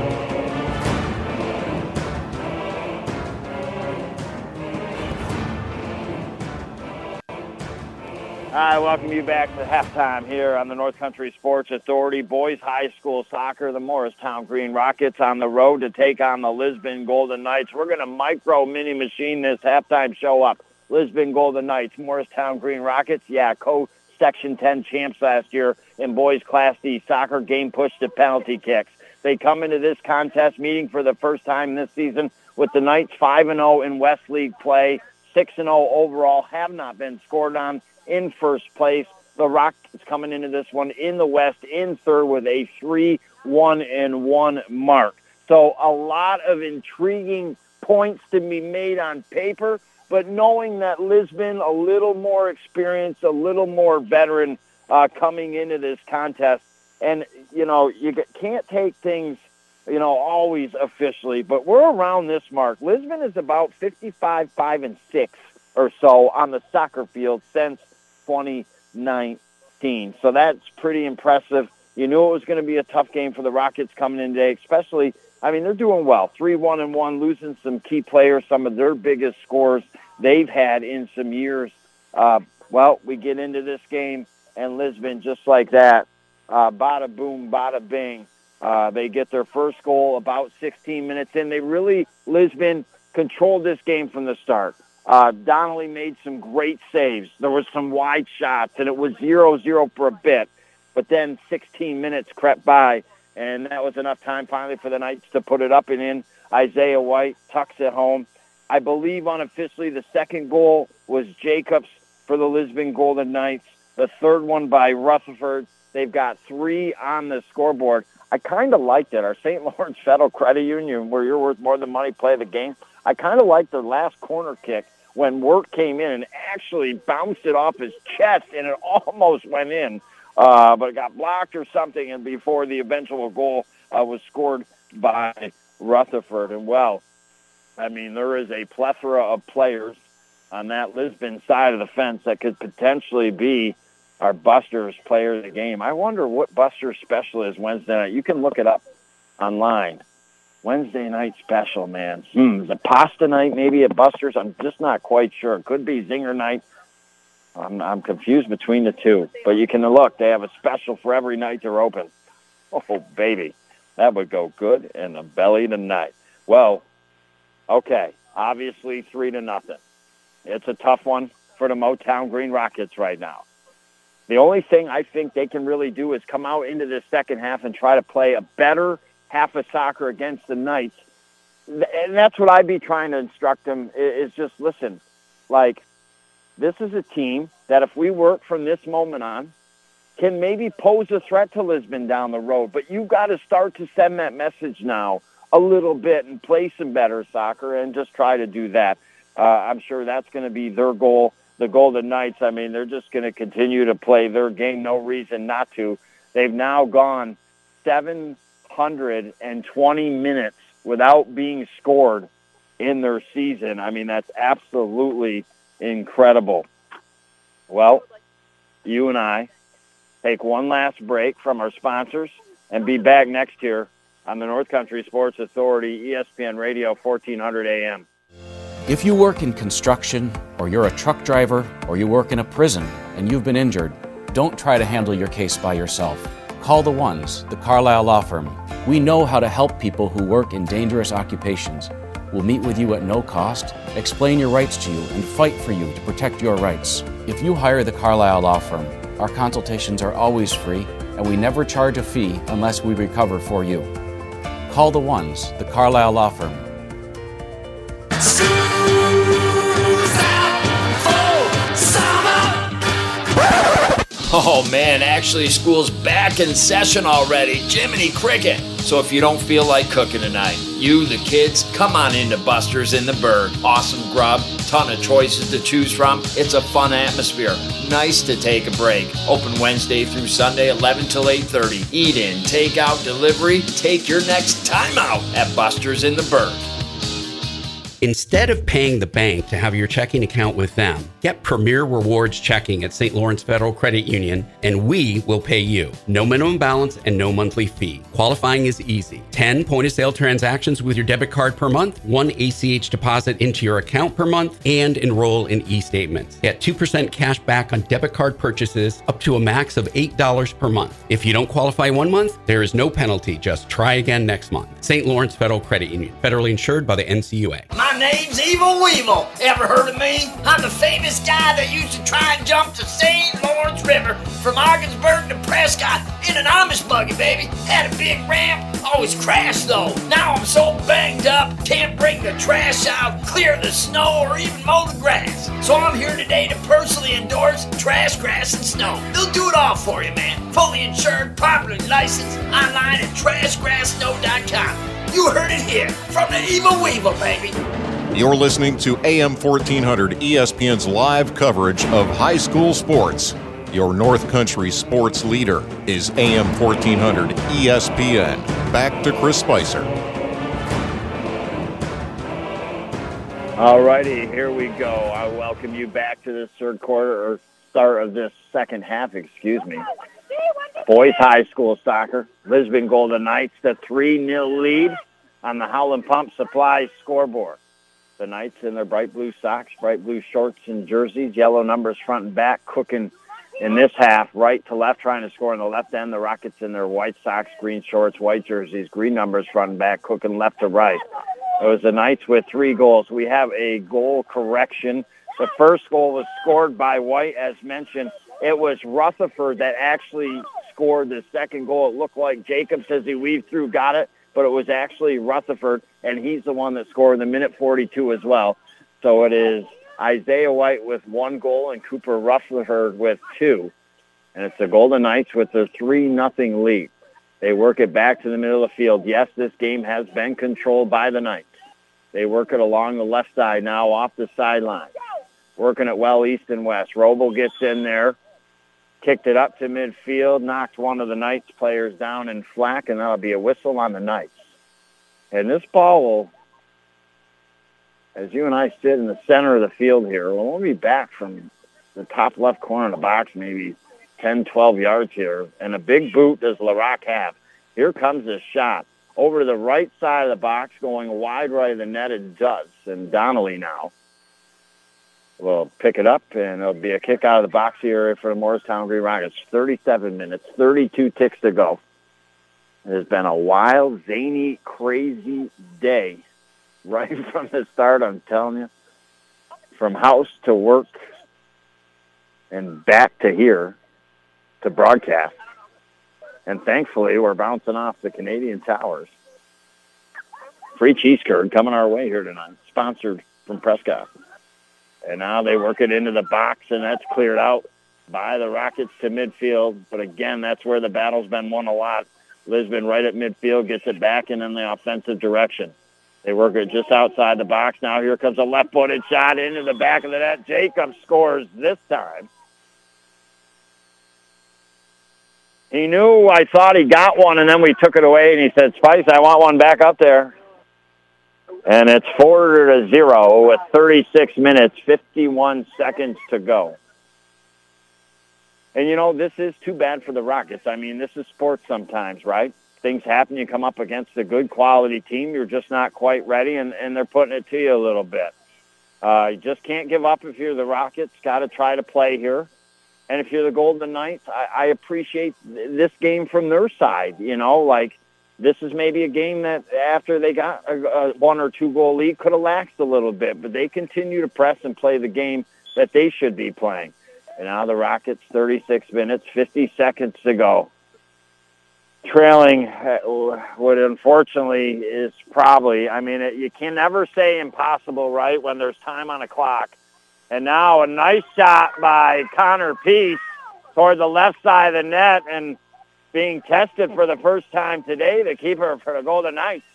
I welcome you back to halftime here on the North Country Sports Authority. Boys High School Soccer, the Morristown Green Rockets on the road to take on the Lisbon Golden Knights. We're going to micro mini machine this halftime show up. Lisbon Golden Knights, Morristown Green Rockets, yeah, co Section 10 champs last year in boys Class D soccer game pushed to penalty kicks. They come into this contest meeting for the first time this season with the Knights 5 and 0 in West League play, 6 and 0 overall, have not been scored on in first place. The Rockets coming into this one in the West in third with a 3 1 and 1 mark. So a lot of intriguing points to be made on paper, but knowing that Lisbon, a little more experienced, a little more veteran uh, coming into this contest. And, you know, you can't take things, you know, always officially, but we're around this mark. Lisbon is about 55, 5, and 6 or so on the soccer field since 2019. So that's pretty impressive. You knew it was going to be a tough game for the Rockets coming in today, especially. I mean, they're doing well. 3 1 and 1, losing some key players, some of their biggest scores they've had in some years. Uh, well, we get into this game, and Lisbon, just like that, uh, bada boom, bada bing. Uh, they get their first goal about 16 minutes in. They really, Lisbon, controlled this game from the start. Uh, Donnelly made some great saves. There was some wide shots, and it was 0-0 for a bit. But then 16 minutes crept by, and that was enough time finally for the Knights to put it up and in. Isaiah White tucks it home. I believe unofficially the second goal was Jacobs for the Lisbon Golden Knights. The third one by Rutherford. They've got three on the scoreboard. I kind of liked it. Our St. Lawrence Federal Credit Union, where you're worth more than money, play the game. I kind of liked their last corner kick when Work came in and actually bounced it off his chest, and it almost went in, uh, but it got blocked or something, and before the eventual goal uh, was scored by Rutherford. And well, I mean, there is a plethora of players on that Lisbon side of the fence that could potentially be our Buster's player of the game. I wonder what Buster's special is Wednesday night. You can look it up online. Wednesday night special, man. Hmm, is it pasta night maybe at Buster's? I'm just not quite sure. It could be zinger night. I'm, I'm confused between the two. But you can look. They have a special for every night they're open. Oh, baby. That would go good in the belly tonight. Well, okay. Obviously, three to nothing. It's a tough one for the Motown Green Rockets right now. The only thing I think they can really do is come out into the second half and try to play a better half of soccer against the Knights. And that's what I'd be trying to instruct them is just listen, like this is a team that if we work from this moment on, can maybe pose a threat to Lisbon down the road. But you've got to start to send that message now a little bit and play some better soccer and just try to do that. Uh, I'm sure that's going to be their goal. The Golden Knights, I mean, they're just going to continue to play their game. No reason not to. They've now gone 720 minutes without being scored in their season. I mean, that's absolutely incredible. Well, you and I take one last break from our sponsors and be back next year on the North Country Sports Authority, ESPN Radio, 1400 AM. If you work in construction, or you're a truck driver, or you work in a prison and you've been injured, don't try to handle your case by yourself. Call the ones, the Carlisle Law Firm. We know how to help people who work in dangerous occupations. We'll meet with you at no cost, explain your rights to you, and fight for you to protect your rights. If you hire the Carlisle Law Firm, our consultations are always free, and we never charge a fee unless we recover for you. Call the ones, the Carlisle Law Firm. Oh man, actually, school's back in session already. Jiminy Cricket. So if you don't feel like cooking tonight, you, the kids, come on into Buster's in the Berg. Awesome grub, ton of choices to choose from. It's a fun atmosphere. Nice to take a break. Open Wednesday through Sunday, 11 till 8:30. Eat in, take out, delivery. Take your next time out at Buster's in the Berg. Instead of paying the bank to have your checking account with them, get Premier Rewards Checking at St. Lawrence Federal Credit Union, and we will pay you. No minimum balance and no monthly fee. Qualifying is easy 10 point of sale transactions with your debit card per month, one ACH deposit into your account per month, and enroll in e statements. Get 2% cash back on debit card purchases up to a max of $8 per month. If you don't qualify one month, there is no penalty. Just try again next month. St. Lawrence Federal Credit Union, federally insured by the NCUA. My name's Evil Weevil. Ever heard of me? I'm the famous guy that used to try and jump the St. Lawrence River from Ogdensburg to Prescott in an Amish buggy, baby. Had a big ramp, always crashed though. Now I'm so banged up, can't bring the trash out, clear the snow, or even mow the grass. So I'm here today to personally endorse Trash, Grass, and Snow. They'll do it all for you, man. Fully insured, properly licensed, online at trashgrasssnow.com. You heard it here from the Evil Weevil, baby. You're listening to AM 1400 ESPN's live coverage of high school sports. Your North Country sports leader is AM 1400 ESPN. Back to Chris Spicer. All righty, here we go. I welcome you back to this third quarter or start of this second half, excuse me. Boys high school soccer. Lisbon Golden Knights, the 3-0 lead on the Holland Pump Supply scoreboard. The Knights in their bright blue socks, bright blue shorts and jerseys, yellow numbers front and back, cooking in this half, right to left, trying to score on the left end. The Rockets in their white socks, green shorts, white jerseys, green numbers front and back, cooking left to right. It was the Knights with three goals. We have a goal correction. The first goal was scored by White, as mentioned. It was Rutherford that actually scored the second goal. It looked like Jacobs, as he weaved through, got it, but it was actually Rutherford, and he's the one that scored in the minute 42 as well. So it is Isaiah White with one goal and Cooper Rutherford with two. And it's the Golden Knights with their 3 nothing lead. They work it back to the middle of the field. Yes, this game has been controlled by the Knights. They work it along the left side now off the sideline. Working it well east and west. Roble gets in there, kicked it up to midfield, knocked one of the Knights players down in flack, and that'll be a whistle on the Knights. And this ball will, as you and I sit in the center of the field here, we'll be back from the top left corner of the box, maybe 10, 12 yards here. And a big boot does LaRock have. Here comes this shot. Over to the right side of the box, going wide right of the net, it does. And Donnelly now will pick it up, and it'll be a kick out of the box here for the Morristown Green Rockets. 37 minutes, 32 ticks to go. It has been a wild, zany, crazy day right from the start, I'm telling you. From house to work and back to here to broadcast. And thankfully, we're bouncing off the Canadian Towers. Free cheese curd coming our way here tonight, sponsored from Prescott. And now they work it into the box, and that's cleared out by the Rockets to midfield. But again, that's where the battle's been won a lot. Lisbon right at midfield gets it back and in the offensive direction. They work it just outside the box. Now here comes a left-footed shot into the back of the net. Jacobs scores this time. He knew I thought he got one, and then we took it away, and he said, Spice, I want one back up there. And it's four to zero with 36 minutes, 51 seconds to go. And, you know, this is too bad for the Rockets. I mean, this is sports sometimes, right? Things happen. You come up against a good quality team. You're just not quite ready, and, and they're putting it to you a little bit. Uh, you just can't give up if you're the Rockets. Got to try to play here. And if you're the Golden Knights, I, I appreciate this game from their side. You know, like this is maybe a game that after they got a, a one or two goal lead could have laxed a little bit, but they continue to press and play the game that they should be playing. And now the Rockets, 36 minutes, 50 seconds to go. Trailing uh, what unfortunately is probably, I mean, it, you can never say impossible, right, when there's time on a clock. And now a nice shot by Connor Peace toward the left side of the net and being tested for the first time today, the keeper for the Golden Knights.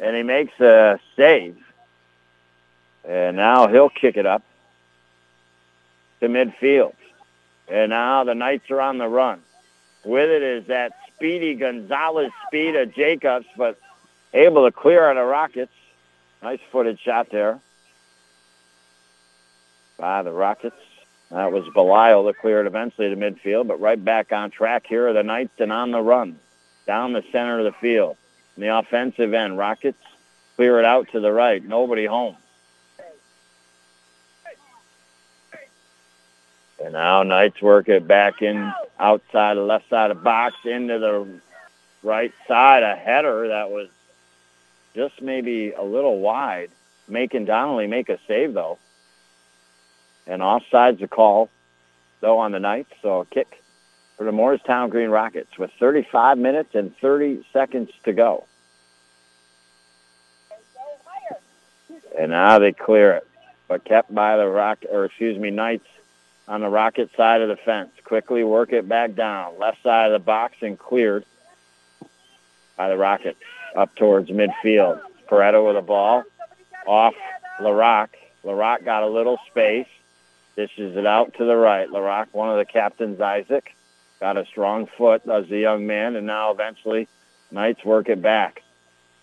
And he makes a save. And now he'll kick it up to midfield. And now the Knights are on the run. With it is that speedy Gonzalez speed of Jacobs, but able to clear on the Rockets. Nice footed shot there by the Rockets. That was Belial that cleared eventually to midfield, but right back on track here are the Knights and on the run down the center of the field. In the offensive end, Rockets clear it out to the right. Nobody home. And now Knights work it back in outside the left side of the box into the right side. A header that was just maybe a little wide, making Donnelly make a save though. And offside's a call though on the Knights, so a kick for the Morristown Green Rockets with 35 minutes and 30 seconds to go. And now they clear it, but kept by the Rock, or excuse me, Knights on the Rocket side of the fence. Quickly work it back down. Left side of the box and cleared by the Rockets up towards midfield. Pareto with the ball off LaRock. LaRock got a little space. Dishes it out to the right. LaRock, one of the captains, Isaac, got a strong foot, does the young man, and now eventually Knights work it back.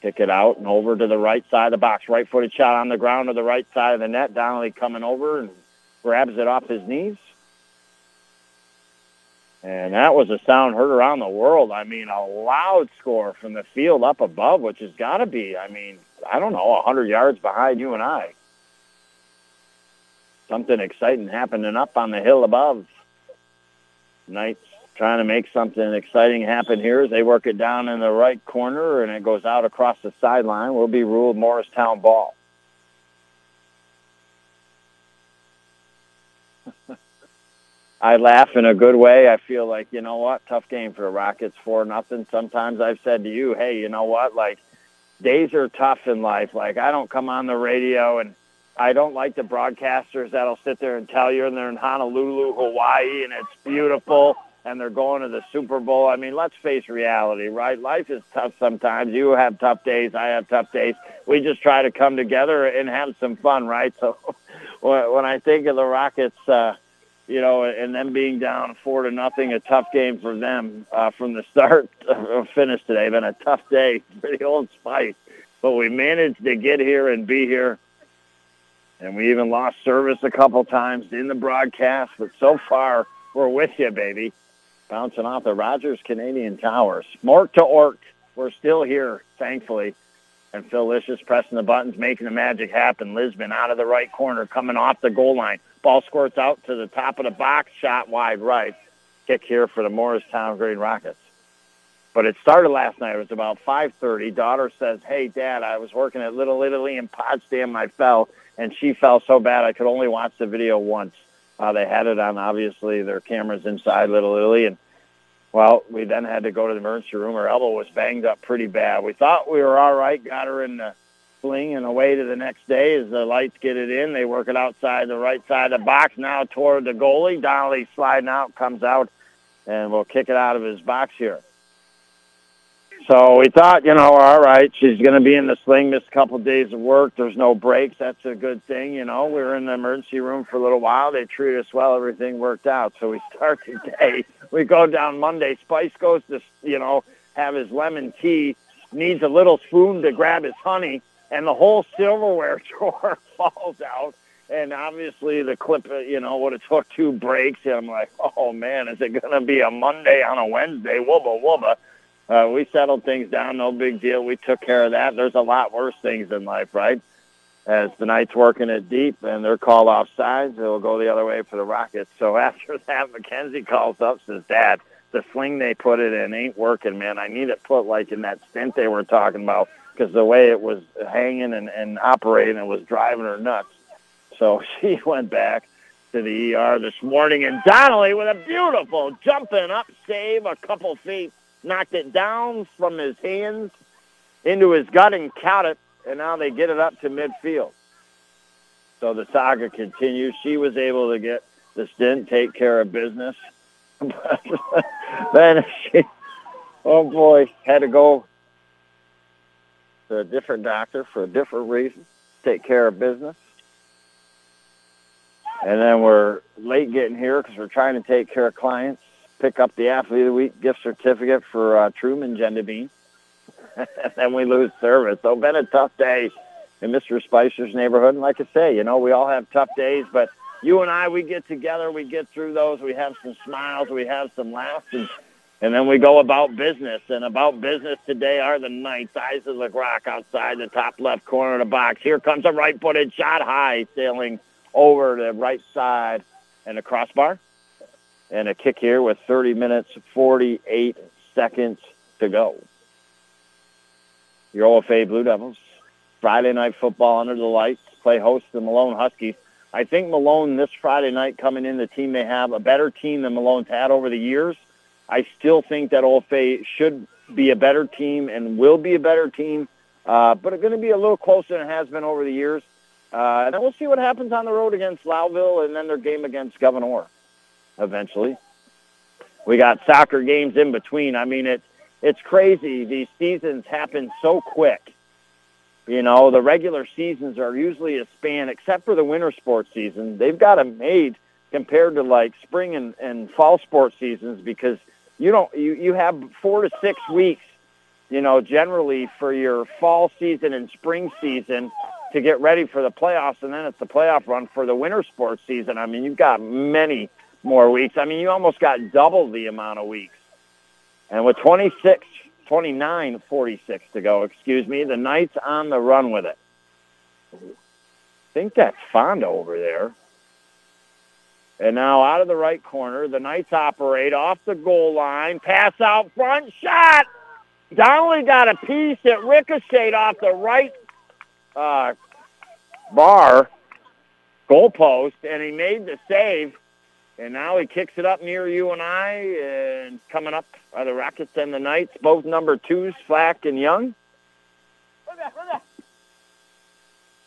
Kick it out and over to the right side of the box. Right-footed shot on the ground to the right side of the net. Donnelly coming over and grabs it off his knees. And that was a sound heard around the world. I mean, a loud score from the field up above, which has got to be, I mean, I don't know, 100 yards behind you and I. Something exciting happening up on the hill above. Knights trying to make something exciting happen here they work it down in the right corner and it goes out across the sideline. Will be ruled Morristown ball. I laugh in a good way. I feel like, you know what, tough game for the Rockets, four nothing. Sometimes I've said to you, hey, you know what, like days are tough in life. Like I don't come on the radio and I don't like the broadcasters that'll sit there and tell you and they're in Honolulu, Hawaii, and it's beautiful and they're going to the Super Bowl. I mean, let's face reality, right? Life is tough sometimes. You have tough days. I have tough days. We just try to come together and have some fun, right? So when I think of the Rockets, uh, you know, and them being down four to nothing, a tough game for them uh, from the start of finish today. Been a tough day for the old Spice, but we managed to get here and be here, and we even lost service a couple times in the broadcast. But so far, we're with you, baby. Bouncing off the Rogers Canadian Towers, Mork to Ork. We're still here, thankfully. And Phil Licious pressing the buttons, making the magic happen. Lisbon out of the right corner, coming off the goal line. Ball squirts out to the top of the box, shot wide right. Kick here for the Morristown Green Rockets. But it started last night. It was about 5.30. Daughter says, hey, Dad, I was working at Little Italy in Potsdam. I fell, and she fell so bad I could only watch the video once. Uh, they had it on, obviously, their cameras inside Little Italy. And, well, we then had to go to the emergency room. Her elbow was banged up pretty bad. We thought we were all right, got her in the sling and away to the next day as the lights get it in. They work it outside the right side of the box, now toward the goalie. Donnelly sliding out, comes out, and we'll kick it out of his box here. So we thought, you know, all right, she's going to be in the sling, miss a couple of days of work. There's no breaks. That's a good thing, you know. We were in the emergency room for a little while. They treated us well. Everything worked out. So we start today. We go down Monday. Spice goes to, you know, have his lemon tea, needs a little spoon to grab his honey, and the whole silverware drawer falls out. And obviously the clip, uh, you know, would have took two breaks. And I'm like, oh, man, is it going to be a Monday on a Wednesday? Wubba, wubba uh, we settled things down, no big deal. We took care of that. There's a lot worse things in life, right? As the Knights working it deep and they're called off sides, it'll go the other way for the Rockets. So after that, McKenzie calls up, says, Dad, the sling they put it in ain't working, man. I need it put like in that stint they were talking about because the way it was hanging and, and operating, it was driving her nuts. So she went back to the ER this morning, and Donnelly with a beautiful jumping up save a couple feet knocked it down from his hands into his gut and caught it, and now they get it up to midfield. So the saga continues. She was able to get This didn't take care of business. then she, oh boy, had to go to a different doctor for a different reason, take care of business. And then we're late getting here because we're trying to take care of clients, pick up the Athlete of the Week gift certificate for uh, Truman Gendabine. and then we lose service. So been a tough day in Mr. Spicer's neighborhood. And like I say, you know, we all have tough days, but you and I, we get together, we get through those, we have some smiles, we have some laughs, and, and then we go about business. And about business today are the Knights. Isaac Rock outside the top left corner of the box. Here comes a right-footed shot high, sailing over the right side and the crossbar. And a kick here with 30 minutes, 48 seconds to go. Your OFA Blue Devils, Friday night football under the lights, play host to the Malone Huskies. I think Malone this Friday night coming in, the team they have a better team than Malone's had over the years. I still think that OFA should be a better team and will be a better team, uh, but it's going to be a little closer than it has been over the years. Uh, and then we'll see what happens on the road against Lowville and then their game against Gouverneur eventually. We got soccer games in between. I mean, it, it's crazy. These seasons happen so quick. You know, the regular seasons are usually a span, except for the winter sports season. They've got them made compared to like spring and, and fall sports seasons because you don't you, you have four to six weeks, you know, generally for your fall season and spring season to get ready for the playoffs, and then it's the playoff run for the winter sports season. I mean, you've got many more weeks. I mean, you almost got double the amount of weeks. And with 26 29 46 to go, excuse me. The Knights on the run with it. I think that's Fonda over there. And now out of the right corner, the Knights operate off the goal line, pass out front, shot. Donnelly got a piece that ricocheted off the right uh, bar, goalpost, and he made the save. And now he kicks it up near you and I, and coming up are the Rockets and the Knights, both number twos, Flack and Young.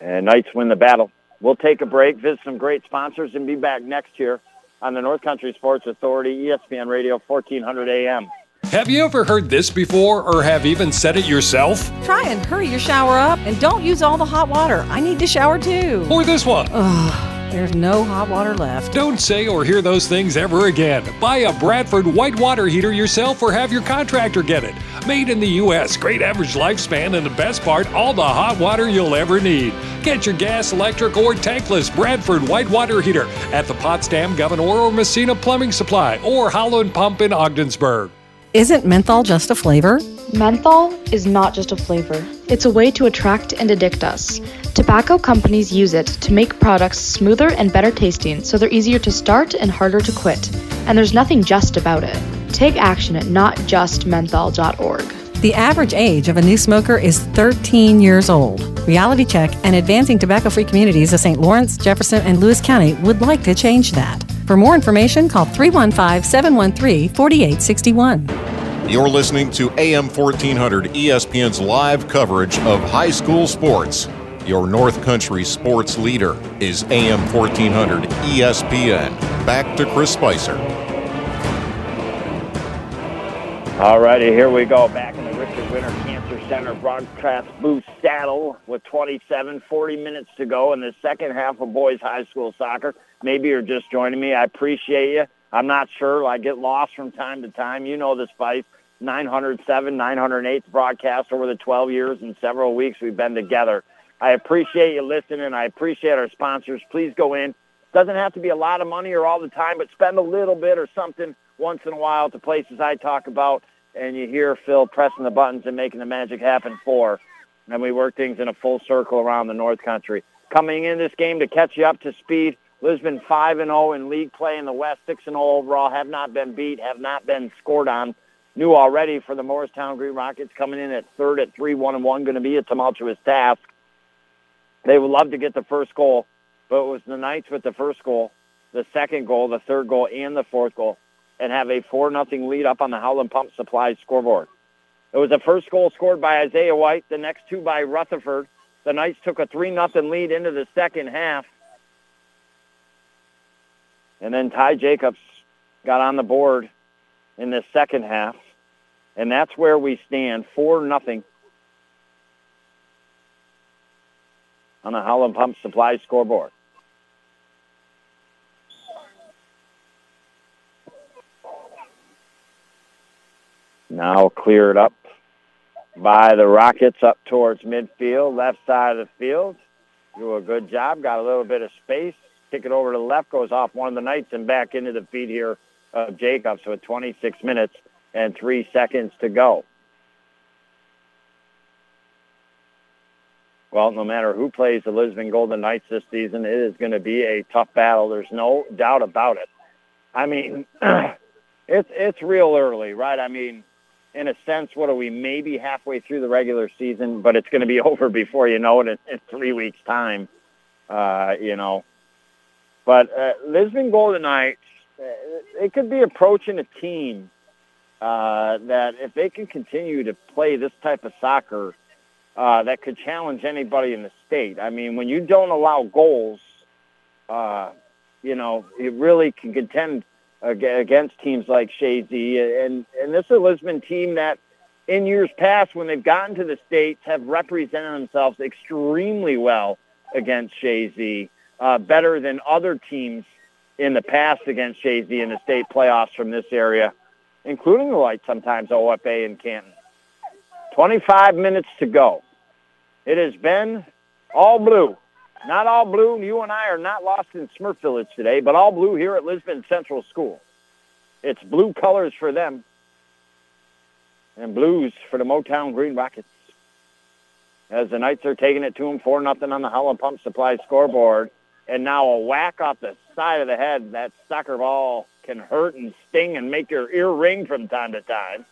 And Knights win the battle. We'll take a break, visit some great sponsors, and be back next year on the North Country Sports Authority, ESPN Radio, 1400 AM. Have you ever heard this before or have even said it yourself? Try and hurry your shower up and don't use all the hot water. I need to shower too. Or this one. Ugh, there's no hot water left. Don't say or hear those things ever again. Buy a Bradford white water heater yourself or have your contractor get it. Made in the U.S., great average lifespan, and the best part, all the hot water you'll ever need. Get your gas, electric, or tankless Bradford white water heater at the Potsdam, Gouverneur, or Massena Plumbing Supply or Holland Pump in Ogdensburg. Isn't menthol just a flavor? Menthol is not just a flavor, it's a way to attract and addict us. Tobacco companies use it to make products smoother and better tasting so they're easier to start and harder to quit. And there's nothing just about it. Take action at notjustmenthol.org. The average age of a new smoker is 13 years old. Reality Check and Advancing Tobacco Free Communities of St. Lawrence, Jefferson, and Lewis County would like to change that. For more information, call 315 713 4861. You're listening to AM 1400 ESPN's live coverage of high school sports. Your North Country sports leader is AM 1400 ESPN. Back to Chris Spicer. All righty, here we go. Back in the Richard Winter Cancer Center broadcast booth saddle with 27, 40 minutes to go in the second half of boys high school soccer. Maybe you're just joining me. I appreciate you. I'm not sure. I get lost from time to time. You know this fight. 907, 908th broadcast over the 12 years and several weeks we've been together. I appreciate you listening. I appreciate our sponsors. Please go in. Doesn't have to be a lot of money or all the time, but spend a little bit or something once in a while the places I talk about, and you hear Phil pressing the buttons and making the magic happen for. And we work things in a full circle around the North Country. Coming in this game to catch you up to speed, Lisbon 5 and 0 in league play in the West, 6 and 0 overall, have not been beat, have not been scored on. New already for the Morristown Green Rockets coming in at third at 3 1 and 1, going to be a tumultuous task. They would love to get the first goal, but it was the Knights with the first goal, the second goal, the third goal, and the fourth goal, and have a 4 nothing lead up on the Holland Pump Supply scoreboard. It was the first goal scored by Isaiah White, the next two by Rutherford. The Knights took a 3 nothing lead into the second half. And then Ty Jacobs got on the board in the second half. And that's where we stand, 4 nothing on the Holland Pump Supply scoreboard. Now cleared up by the Rockets up towards midfield, left side of the field. Do a good job, got a little bit of space. Kick it over to the left, goes off one of the Knights and back into the feet here of Jacobs with 26 minutes and three seconds to go. Well, no matter who plays the Lisbon Golden Knights this season, it is going to be a tough battle. There's no doubt about it. I mean, it's it's real early, right? I mean, in a sense, what are we, maybe halfway through the regular season, but it's going to be over before you know it in, in three weeks' time, uh, you know. But uh, Lisbon Golden Knights, uh, it could be approaching a team uh, that if they can continue to play this type of soccer, uh, that could challenge anybody in the state. I mean, when you don't allow goals, uh, you know, it really can contend against teams like Chazy. And, and this is a Lisbon team that in years past, when they've gotten to the States, have represented themselves extremely well against Chazy, uh, better than other teams in the past against Chazy in the state playoffs from this area, including the Lights sometimes, OFA and Canton. 25 minutes to go. It has been all blue not all blue. You and I are not lost in Smurf Village today, but all blue here at Lisbon Central School. It's blue colors for them and blues for the Motown Green Rockets. As the Knights are taking it to them, 4 nothing on the Holland Pump Supply scoreboard. And now a whack off the side of the head. That soccer ball can hurt and sting and make your ear ring from time to time.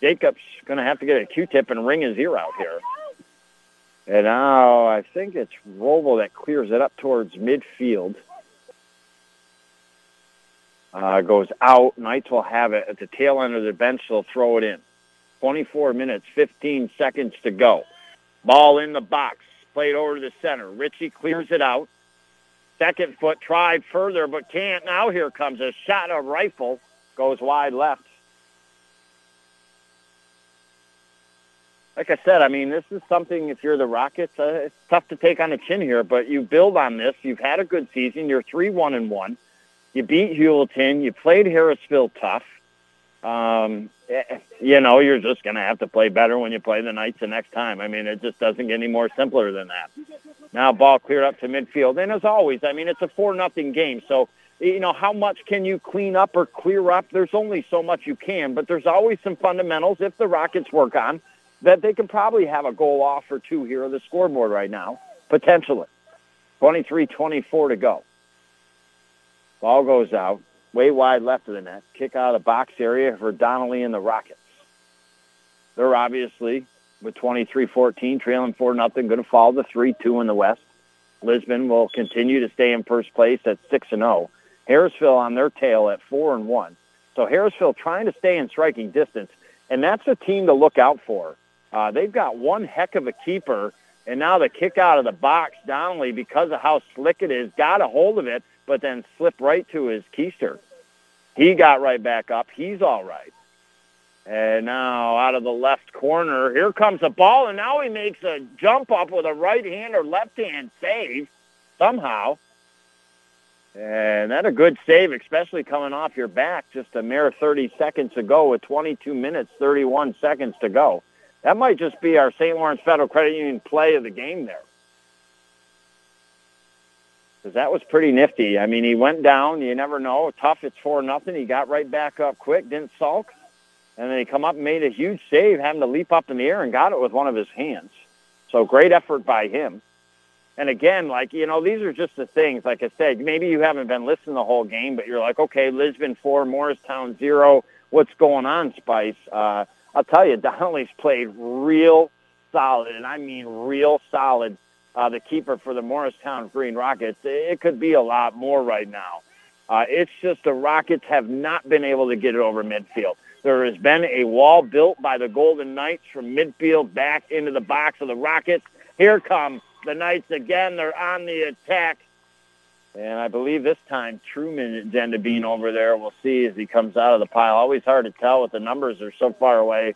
Jacob's going to have to get a Q-tip and ring his ear out here. And now I think it's Roval that clears it up towards midfield. Uh, goes out. Knights will have it at the tail end of the bench. They'll throw it in. 24 minutes, 15 seconds to go. Ball in the box. Played over to the center. Ritchie clears it out. Second foot tried further, but can't. Now here comes a shot, a rifle. Goes wide left. like I said, I mean, this is something. If you're the Rockets, uh, it's tough to take on the chin here, but you build on this. You've had a good season. You're three one and one. You beat Heuvelton. You played Harrisville tough. Um, Eh, you know, you're just going to have to play better when you play the Knights the next time. I mean, it just doesn't get any more simpler than that. Now, ball cleared up to midfield, and as always, I mean, it's a four nothing game. So, you know, how much can you clean up or clear up? There's only so much you can, but there's always some fundamentals if the Rockets work on that they can probably have a goal off or two here on the scoreboard right now, potentially. 23-24 to go. Ball goes out, way wide left of the net. Kick out of the box area for Donnelly and the Rockets. They're obviously, with 23-14, trailing 4 nothing, going to fall to 3-2 in the West. Lisbon will continue to stay in first place at 6 and 0. Harrisville on their tail at 4 and 1. So Harrisville trying to stay in striking distance, and that's a team to look out for. Uh, they've got one heck of a keeper, and now the kick out of the box, Donnelly, because of how slick it is, got a hold of it, but then slipped right to his keister. He got right back up. He's all right. And now out of the left corner, here comes the ball, and now he makes a jump up with a right hand or left hand save somehow. And that a good save, especially coming off your back just a mere 30 seconds ago with 22 minutes, 31 seconds to go. That might just be our St. Lawrence Federal Credit Union play of the game there. Because that was pretty nifty. I mean, he went down. You never know. Tough. It's four nothing. He got right back up quick. Didn't sulk. And then he come up and made a huge save, having to leap up in the air and got it with one of his hands. So great effort by him. And again, like, you know, these are just the things. Like I said, maybe you haven't been listening the whole game, but you're like, okay, Lisbon 4, Morristown 0. What's going on, Spice? Uh, I'll tell you, Donnelly's played real solid, and I mean real solid. Uh, the keeper for the Morristown Green Rockets. It could be a lot more right now. Uh, it's just the Rockets have not been able to get it over midfield. There has been a wall built by the Golden Knights from midfield back into the box of the Rockets. Here come the Knights again. They're on the attack. And I believe this time Truman Gendabine over there. We'll see as he comes out of the pile. Always hard to tell with the numbers are so far away.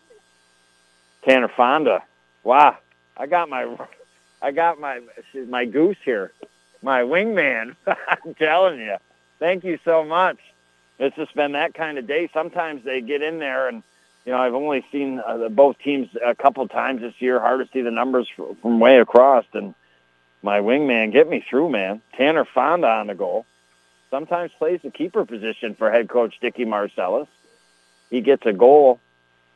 Tanner Fonda. Wow. I got my I got my my goose here. My wingman. I'm telling you. Thank you so much. It's just been that kind of day. Sometimes they get in there and you know, I've only seen uh, both teams a couple times this year. Hard to see the numbers from way across and my wingman get me through, man. Tanner Fonda on the goal. Sometimes plays the keeper position for head coach Dicky Marcellus. He gets a goal.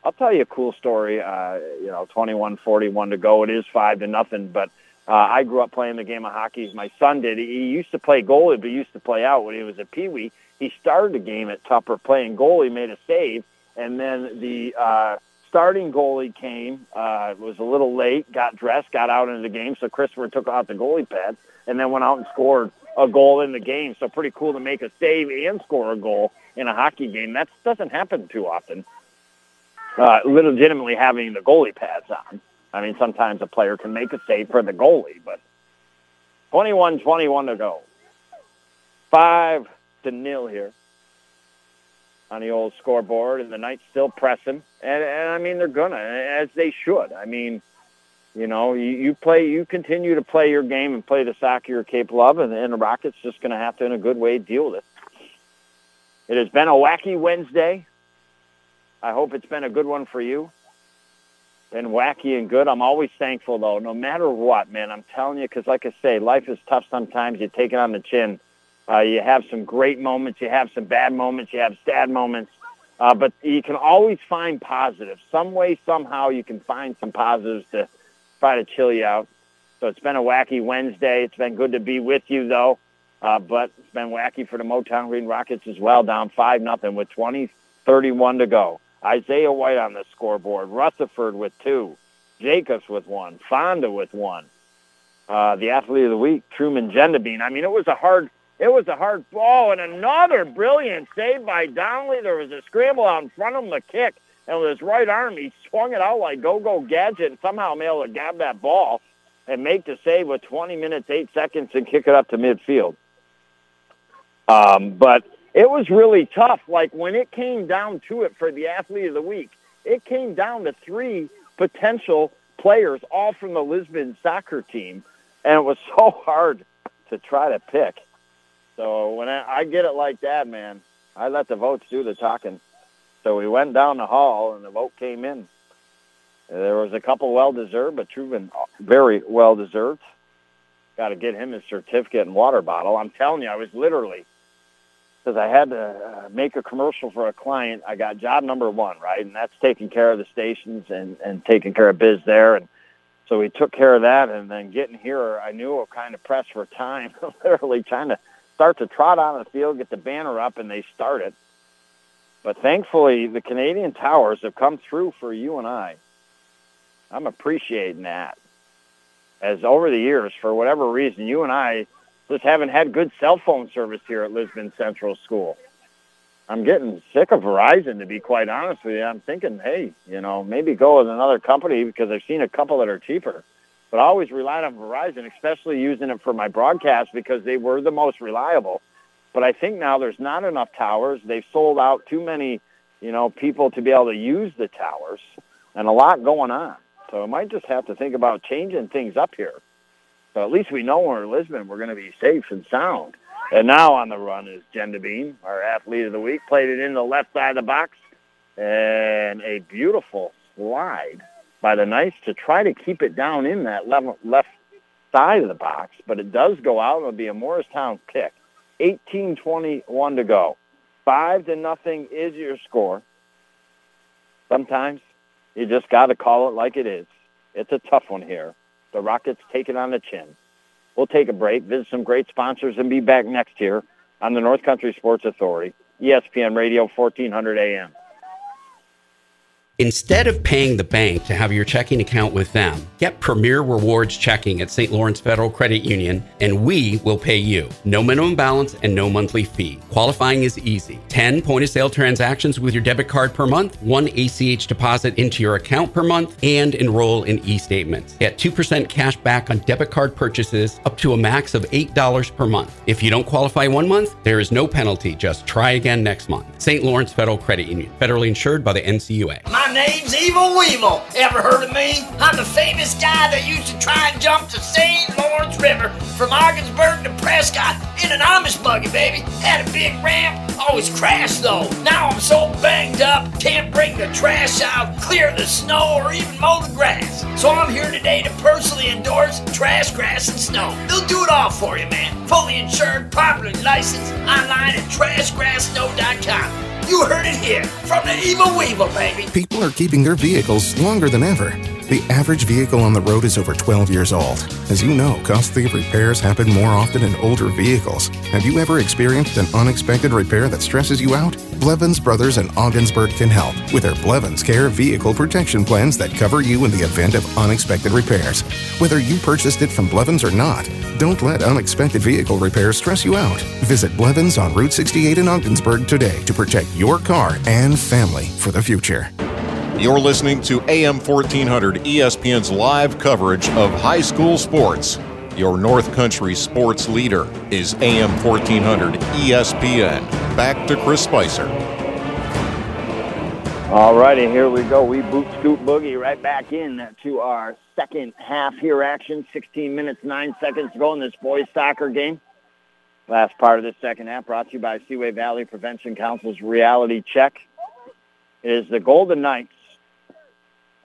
I'll tell you a cool story. Uh, you know, 21-41 to go. It is five to nothing, but uh, I grew up playing the game of hockey. My son did. He used to play goalie, but he used to play out when he was a peewee. He started the game at Tupper playing goalie, made a save, and then the uh, starting goalie came, uh, was a little late, got dressed, got out into the game. So Christopher took out the goalie pads and then went out and scored a goal in the game. So pretty cool to make a save and score a goal in a hockey game. That doesn't happen too often. Uh, legitimately having the goalie pads on. I mean, sometimes a player can make a save for the goalie, but 21-21 to go. Five to nil here on the old scoreboard, and the Knights still pressing. And, and I mean, they're gonna, as they should. I mean, you know, you, you play, you continue to play your game and play the soccer you're capable of, and, and the Rockets just to have to, in a good way, deal with it. It has been a wacky Wednesday. I hope it's been a good one for you. Been wacky and good. I'm always thankful, though, no matter what, man. I'm telling you, because like I say, life is tough sometimes. You take it on the chin uh, you have some great moments. You have some bad moments. You have sad moments. Uh, but you can always find positives. Some way, somehow, you can find some positives to try to chill you out. So it's been a wacky Wednesday. It's been good to be with you, though. Uh, but it's been wacky for the Motown Green Rockets as well, down 5 nothing with 20, 31 to go. Isaiah White on the scoreboard. Rutherford with two. Jacobs with one. Fonda with one. Uh, the athlete of the week, Truman Gendabine. I mean, it was a hard it was a hard ball and another brilliant save by Donnelly. There was a scramble out in front of him, a kick, and with his right arm, he swung it out like go-go gadget and somehow able to grab that ball and make the save with 20 minutes, 8 seconds and kick it up to midfield. Um, but it was really tough. Like when it came down to it for the athlete of the week, it came down to three potential players, all from the Lisbon soccer team, and it was so hard to try to pick. So when I, I get it like that, man, I let the votes do the talking. So we went down the hall, and the vote came in. There was a couple well-deserved, but Truman very well-deserved. Got to get him his certificate and water bottle. I'm telling you, I was literally, because I had to uh, make a commercial for a client, I got job number one, right? And that's taking care of the stations and, and taking care of biz there. And so we took care of that. And then getting here, I knew I was kind of pressed for time, literally trying to start to trot on the field, get the banner up, and they start it. But thankfully, the Canadian Towers have come through for you and I. I'm appreciating that. As over the years, for whatever reason, you and I just haven't had good cell phone service here at Lisbon Central School. I'm getting sick of Verizon, to be quite honest with you. I'm thinking, hey, you know, maybe go with another company because I've seen a couple that are cheaper. But I always relied on Verizon, especially using it for my broadcast because they were the most reliable. But I think now there's not enough towers. They've sold out too many, you know, people to be able to use the towers, and a lot going on. So I might just have to think about changing things up here. So at least we know we're in Lisbon, we're going to be safe and sound. And now on the run is Gendabine, our athlete of the week. Played it in the left side of the box, and a beautiful slide by the Knights to try to keep it down in that left, side of the box, but it does go out. And it'll be a Morristown pick. 18-21 to go. Five to nothing is your score. Sometimes you just got to call it like it is. It's a tough one here. The Rockets take it on the chin. We'll take a break, visit some great sponsors, and be back next year on the North Country Sports Authority, ESPN Radio, 1400 AM. Instead of paying the bank to have your checking account with them, get Premier Rewards checking at St. Lawrence Federal Credit Union and we will pay you. No minimum balance and no monthly fee. Qualifying is easy. 10 point of sale transactions with your debit card per month, one ACH deposit into your account per month, and enroll in e statements. Get 2% cash back on debit card purchases up to a max of $8 per month. If you don't qualify one month, there is no penalty. Just try again next month. St. Lawrence Federal Credit Union, federally insured by the NCUA. My name's Evil Weevil. Ever heard of me? I'm the famous guy that used to try and jump the St. Lawrence River from Ogdensburg to Prescott in an Amish buggy, baby. Had a big ramp, always crashed though. Now I'm so banged up, can't bring the trash out, clear the snow, or even mow the grass. So I'm here today to personally endorse Trash, Grass, and Snow. They'll do it all for you, man. Fully insured, properly licensed, online at trashgrasssnow.com. You heard it here from the Evil Weevil, baby. People are keeping their vehicles longer than ever. The average vehicle on the road is over 12 years old. As you know, costly repairs happen more often in older vehicles. Have you ever experienced an unexpected repair that stresses you out? Blevins Brothers in Ogdensburg can help with their Blevins Care vehicle protection plans that cover you in the event of unexpected repairs. Whether you purchased it from Blevins or not, don't let unexpected vehicle repairs stress you out. Visit Blevins on Route 68 in Ogdensburg today to protect your car and family for the future. You're listening to AM 1400 ESPN's live coverage of high school sports. Your North Country sports leader is AM 1400 ESPN. Back to Chris Spicer. All righty, here we go. We boot scoot boogie right back in to our second half here action. 16 minutes, 9 seconds to go in this boys soccer game. Last part of this second half brought to you by Seaway Valley Prevention Council's Reality Check. It is the Golden Knights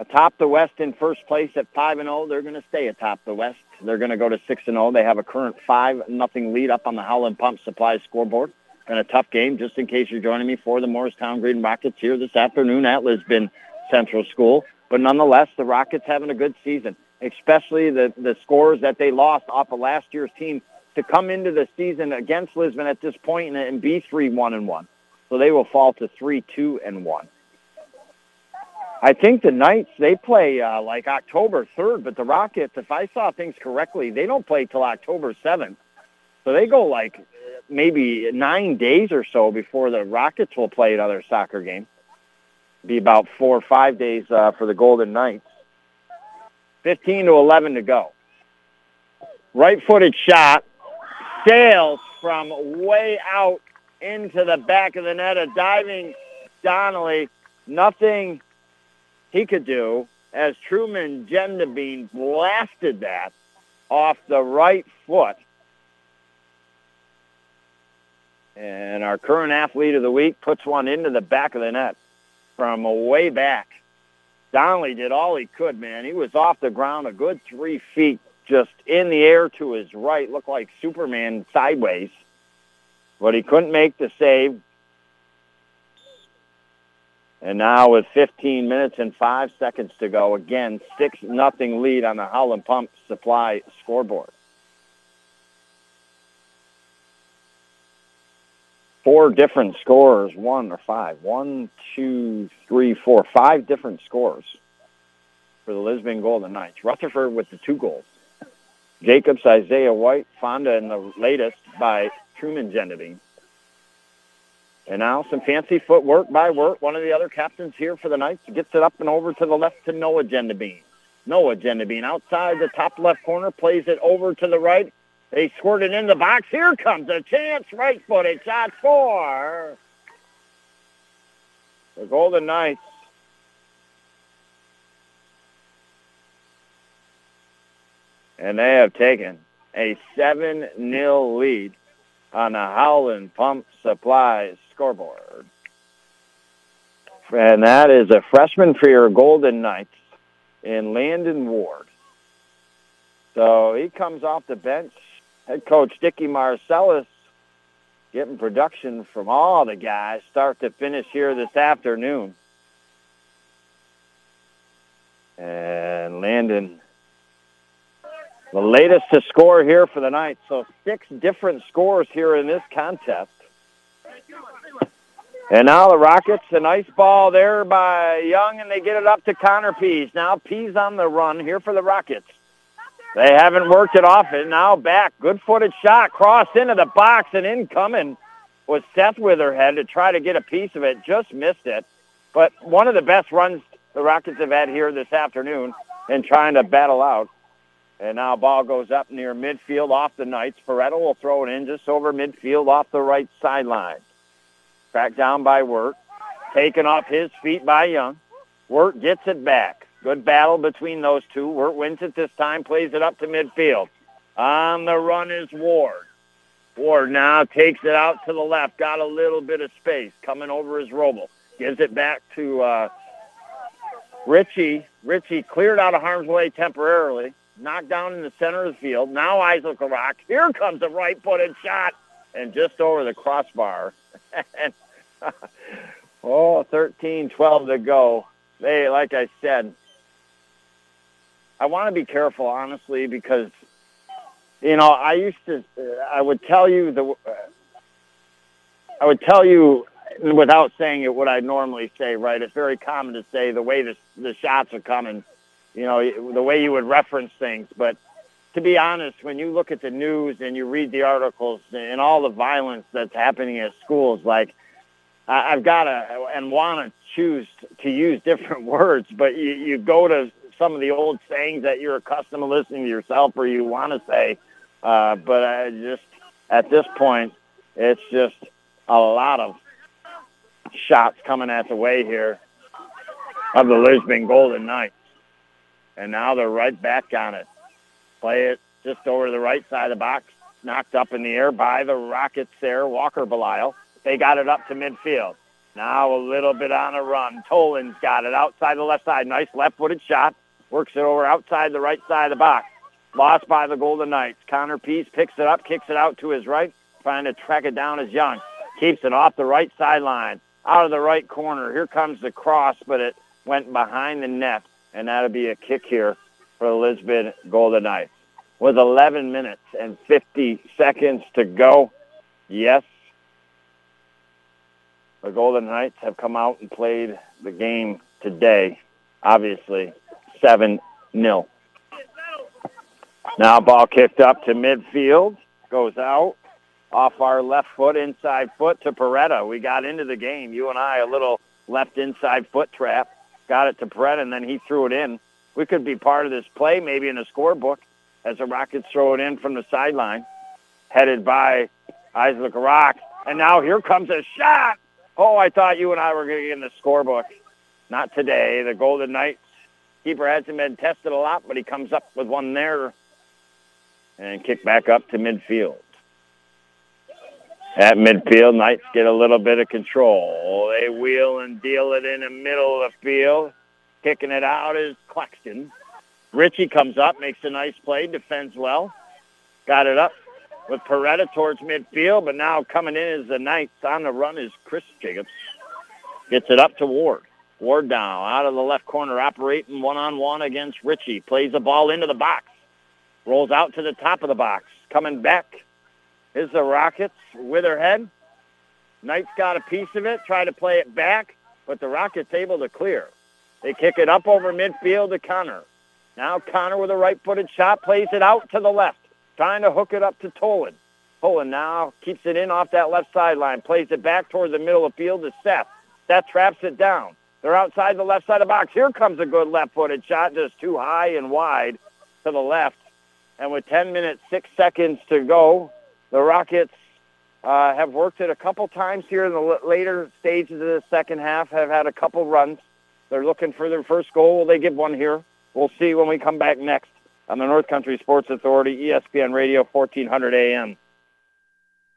atop the West in first place at 5 and 0. They're going to stay atop the West. They're going to go to 6 and 0. They have a current 5 nothing lead up on the Holland Pump Supply scoreboard. And a tough game, just in case you're joining me for the Morristown Green Rockets here this afternoon at Lisbon Central School. But nonetheless, the Rockets having a good season, especially the, the scores that they lost off of last year's team to come into the season against Lisbon at this point and, and be 3-1 and 1. So they will fall to 3-2 and 1. I think the Knights they play uh, like October third, but the Rockets, if I saw things correctly, they don't play till October seventh. So they go like maybe nine days or so before the Rockets will play another soccer game. Be about four or five days uh, for the Golden Knights. Fifteen to eleven to go. Right-footed shot sails from way out into the back of the net. A diving Donnelly. Nothing he could do as Truman Gendabine blasted that off the right foot. And our current athlete of the week puts one into the back of the net from way back. Donnelly did all he could, man. He was off the ground a good three feet, just in the air to his right, looked like Superman sideways. But he couldn't make the save. And now with 15 minutes and five seconds to go, again, 6 nothing lead on the Holland Pump Supply scoreboard. Four different scores, one or five. One, two, three, four, five different scores for the Lisbon Golden Knights. Rutherford with the two goals. Jacobs, Isaiah White, Fonda and the latest by Truman Gendabine. And now some fancy footwork by Wirt, one of the other captains here for the Knights, gets it up and over to the left to Noah Gendabine. Noah Gendabine outside the top left corner, plays it over to the right. They squirt it in the box. Here comes a chance, right-footed shot for the Golden Knights. And they have taken a 7-0 lead on the Holland Pump Supply scoreboard. And that is a freshman for your Golden Knights in Landon Ward. So he comes off the bench. Head coach Dicky Marcellus getting production from all the guys start to finish here this afternoon. And Landon, the latest to score here for the night. So six different scores here in this contest. And now the Rockets, a nice ball there by Young, and they get it up to Connor Pease. Now Pease on the run here for the Rockets. They haven't worked it off. And now back. Good-footed shot. Cross into the box and incoming was Seth Witherhead to try to get a piece of it. Just missed it. But one of the best runs the Rockets have had here this afternoon in trying to battle out. And now ball goes up near midfield off the Knights. Pareto will throw it in just over midfield off the right sideline. Back down by Wirt. Taken off his feet by Young. Wirt gets it back. Good battle between those two. Wirt wins it this time, plays it up to midfield. On the run is Ward. Ward now takes it out to the left. Got a little bit of space coming over his Roble. Gives it back to uh, Ritchie. Ritchie cleared out of harm's way temporarily. Knocked down in the center of the field. Now Isaac Rock. Here comes a right-footed shot. And just over the crossbar. and, oh, 13, 12 to go. They, like I said, I want to be careful, honestly, because you know I used to. I would tell you the. I would tell you without saying it what I normally say. Right? It's very common to say the way the the shots are coming. You know the way you would reference things, but to be honest, when you look at the news and you read the articles and all the violence that's happening at schools, like I've got to and want to choose to use different words, but you, you go to some of the old sayings that you're accustomed to listening to yourself or you want to say. Uh, but I just, at this point, it's just a lot of shots coming at the way here of the Lisbon Golden Knights. And now they're right back on it. Play it just over the right side of the box, knocked up in the air by the Rockets there, Walker Belisle. They got it up to midfield. Now a little bit on a run. Toland's got it outside the left side. Nice left-footed shot. Works it over outside the right side of the box. Lost by the Golden Knights. Connor Pease picks it up, kicks it out to his right, trying to track it down as Young. Keeps it off the right sideline, out of the right corner. Here comes the cross, but it went behind the net, and that'll be a kick here for the Lisbon Golden Knights. With 11 minutes and 50 seconds to go, yes, the Golden Knights have come out and played the game today, obviously, 7 0. Now ball kicked up to midfield, goes out off our left foot, inside foot to Peretta. We got into the game. You and I, a little left inside foot trap. Got it to Peretta, and then he threw it in. We could be part of this play, maybe in the scorebook, as the Rockets throw it in from the sideline, headed by Isaac Rock. And now here comes a shot. Oh, I thought you and I were going to get in the scorebook. Not today. The Golden Knights Keeper hasn't been tested a lot, but he comes up with one there and kick back up to midfield. At midfield, Knights get a little bit of control. They wheel and deal it in the middle of the field. Kicking it out is Claxton. Ritchie comes up, makes a nice play, defends well. Got it up with Peretta towards midfield, but now coming in is the Knights. On the run is Chris Jacobs. Gets it up to Ward. Ward down out of the left corner, operating one-on-one against Ritchie. Plays the ball into the box. Rolls out to the top of the box. Coming back is the Rockets. with her Witherhead. Knights got a piece of it. Try to play it back, but the Rockets able to clear. They kick it up over midfield to Connor. Now Connor with a right-footed shot plays it out to the left, trying to hook it up to Toland. Toland now keeps it in off that left sideline, plays it back towards the middle of the field to Seth. Seth traps it down. They're outside the left side of the box. Here comes a good left-footed shot, just too high and wide to the left. And with 10 minutes, 6 seconds to go, the Rockets uh, have worked it a couple times here in the later stages of the second half, have had a couple runs. They're looking for their first goal. Will they give one here? We'll see when we come back next on the North Country Sports Authority, ESPN Radio, 1400 AM.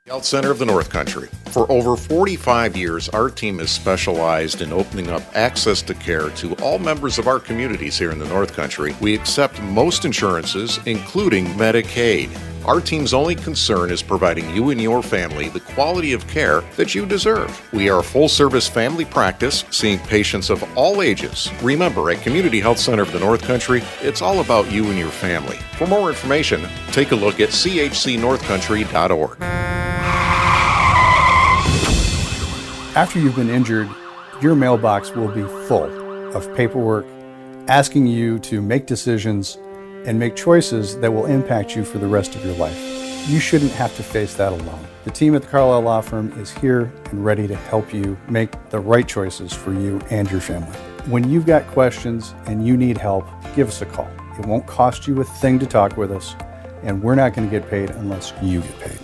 Health Center of the North Country. For over 45 years, our team has specialized in opening up access to care to all members of our communities here in the North Country. We accept most insurances, including Medicaid. Our team's only concern is providing you and your family the quality of care that you deserve. We are a full service family practice, seeing patients of all ages. Remember, at Community Health Center of the North Country, it's all about you and your family. For more information, take a look at chcnorthcountry.org. After you've been injured, your mailbox will be full of paperwork asking you to make decisions and make choices that will impact you for the rest of your life. You shouldn't have to face that alone. The team at the Carlisle Law Firm is here and ready to help you make the right choices for you and your family. When you've got questions and you need help, give us a call. It won't cost you a thing to talk with us, and we're not going to get paid unless you get paid.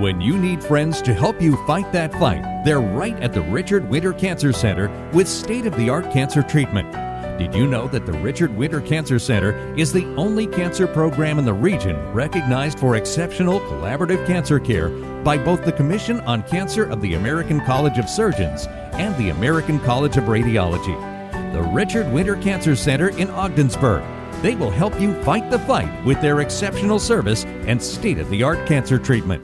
When you need friends to help you fight that fight, they're right at the Richard Winter Cancer Center with state of the art cancer treatment. Did you know that the Richard Winter Cancer Center is the only cancer program in the region recognized for exceptional collaborative cancer care by both the Commission on Cancer of the American College of Surgeons and the American College of Radiology? The Richard Winter Cancer Center in Ogdensburg. They will help you fight the fight with their exceptional service and state of the art cancer treatment.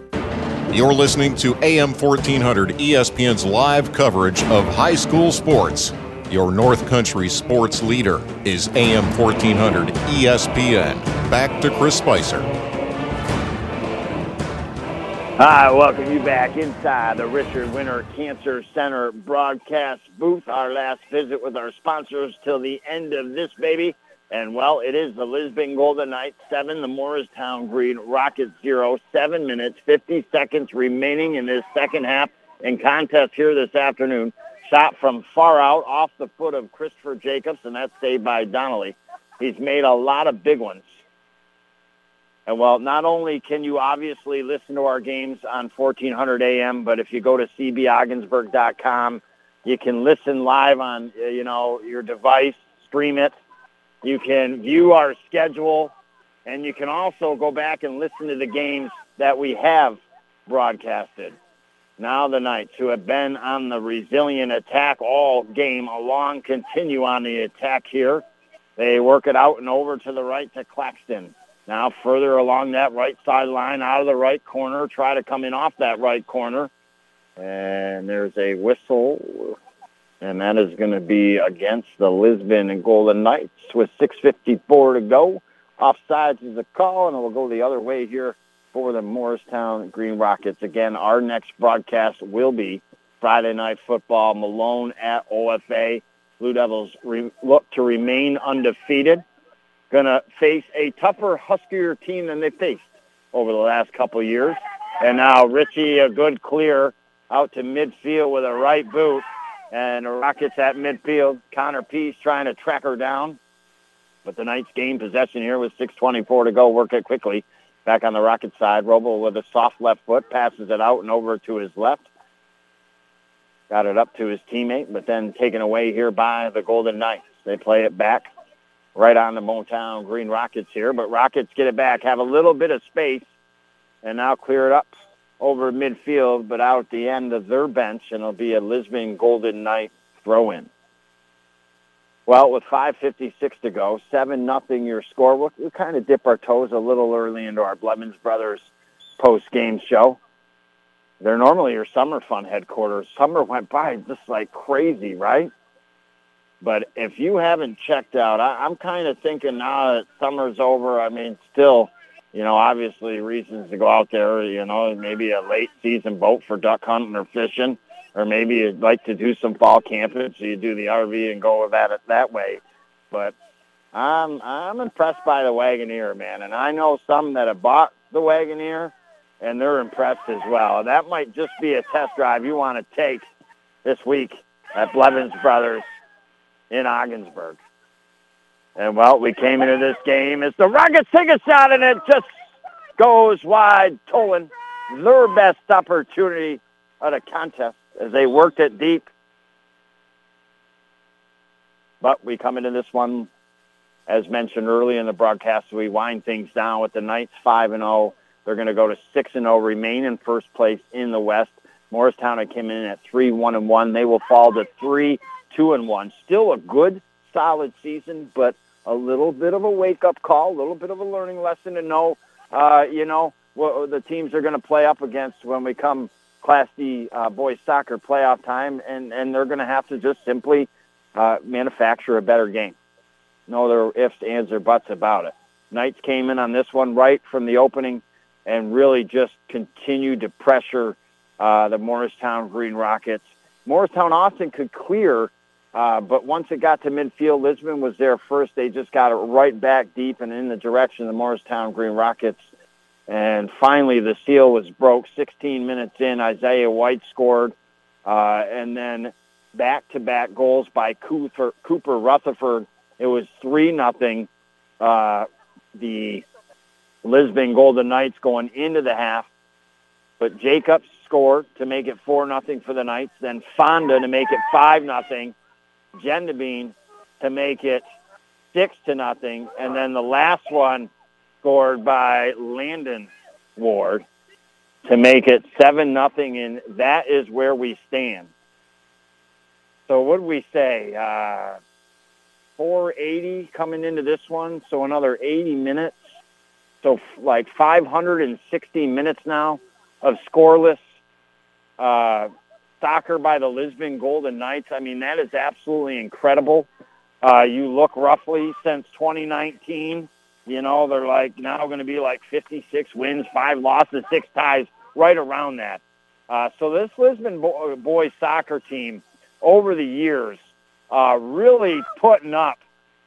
You're listening to AM 1400 ESPN's live coverage of high school sports. Your North Country sports leader is AM 1400 ESPN. Back to Chris Spicer. Hi, welcome you back inside the Richard Winter Cancer Center broadcast booth. Our last visit with our sponsors till the end of this baby. And well, it is the Lisbon Golden Knights seven, the Morristown Green Rockets zero. Seven minutes, 50 seconds remaining in this second half in contest here this afternoon. Shot from far out off the foot of Christopher Jacobs, and that's saved by Donnelly. He's made a lot of big ones. And well, not only can you obviously listen to our games on 1400 AM, but if you go to cbogginsburg.com, you can listen live on, uh, you know, your device, stream it. You can view our schedule, and you can also go back and listen to the games that we have broadcasted. Now the Knights, who have been on the resilient attack all game along, continue on the attack here. They work it out and over to the right to Claxton. Now further along that right sideline, out of the right corner, try to come in off that right corner. And there's a whistle, and that is going to be against the Lisbon and Golden Knights with 6.54 to go. Offsides is a call, and it will go the other way here for the Morristown Green Rockets. Again, our next broadcast will be Friday Night Football, Malone at OFA. Blue Devils re- look to remain undefeated. Going to face a tougher, huskier team than they faced over the last couple years. And now Ritchie, a good clear out to midfield with a right boot. And the Rockets at midfield. Connor Pease trying to track her down. But the Knights gain possession here with 6.24 to go. Work it quickly. Back on the Rocket side, Robo with a soft left foot passes it out and over to his left. Got it up to his teammate, but then taken away here by the Golden Knights. They play it back right on the Motown Green Rockets here, but Rockets get it back, have a little bit of space, and now clear it up over midfield, but out the end of their bench, and it'll be a Lisbon Golden Knight throw-in. Well, with 5.56 to go, 7 nothing your score. We'll, we'll kind of dip our toes a little early into our Blevins Brothers post-game show. They're normally your summer fun headquarters. Summer went by just like crazy, right? But if you haven't checked out, I, I'm kind of thinking now that summer's over. I mean, still, you know, obviously reasons to go out there. You know, maybe a late season boat for duck hunting or fishing, or maybe you'd like to do some fall camping, so you do the RV and go about it that way. But I'm I'm impressed by the Wagoneer, man, and I know some that have bought the Wagoneer, and they're impressed as well. That might just be a test drive you want to take this week at Blevins Brothers in Ogdensburg. And well, we came into this game as the Rockets take a shot and it just goes wide. Tolan, their best opportunity of the contest as they worked it deep. But we come into this one, as mentioned early in the broadcast, we wind things down with the Knights 5 and 0. They're going to go to 6 and 0, remain in first place in the West. Morristown came in at 3 1 and 1. They will fall to 3 2 and 1. Still a good, solid season, but a little bit of a wake up call, a little bit of a learning lesson to know, uh, you know, what the teams are going to play up against when we come Class D uh, boys soccer playoff time, and, and they're going to have to just simply uh, manufacture a better game. No there ifs, ands, or buts about it. Knights came in on this one right from the opening and really just continued to pressure uh, the Morristown Green Rockets. Morristown Austin could clear, uh, but once it got to midfield, Lisbon was there first. They just got it right back deep and in the direction of the Morristown Green Rockets. And finally, the seal was broke 16 minutes in. Isaiah White scored. Uh, and then back-to-back goals by Cooper, Cooper Rutherford. It was 3 nothing. Uh, the Lisbon Golden Knights going into the half. But Jacobs scored to make it 4 nothing for the Knights. Then Fonda to make it 5 nothing. Gendabine to make it 6 to nothing. And then the last one scored by Landon Ward to make it 7 nothing, and that is where we stand. So what did we say? Uh, 480 coming into this one, so another 80 minutes. So like 560 minutes now of scoreless uh, soccer by the Lisbon Golden Knights. I mean, that is absolutely incredible. Uh, you look roughly since 2019, you know, they're like now going to be like 56 wins, five losses, six ties, right around that. Uh, so this Lisbon bo- boys soccer team over the years uh, really putting up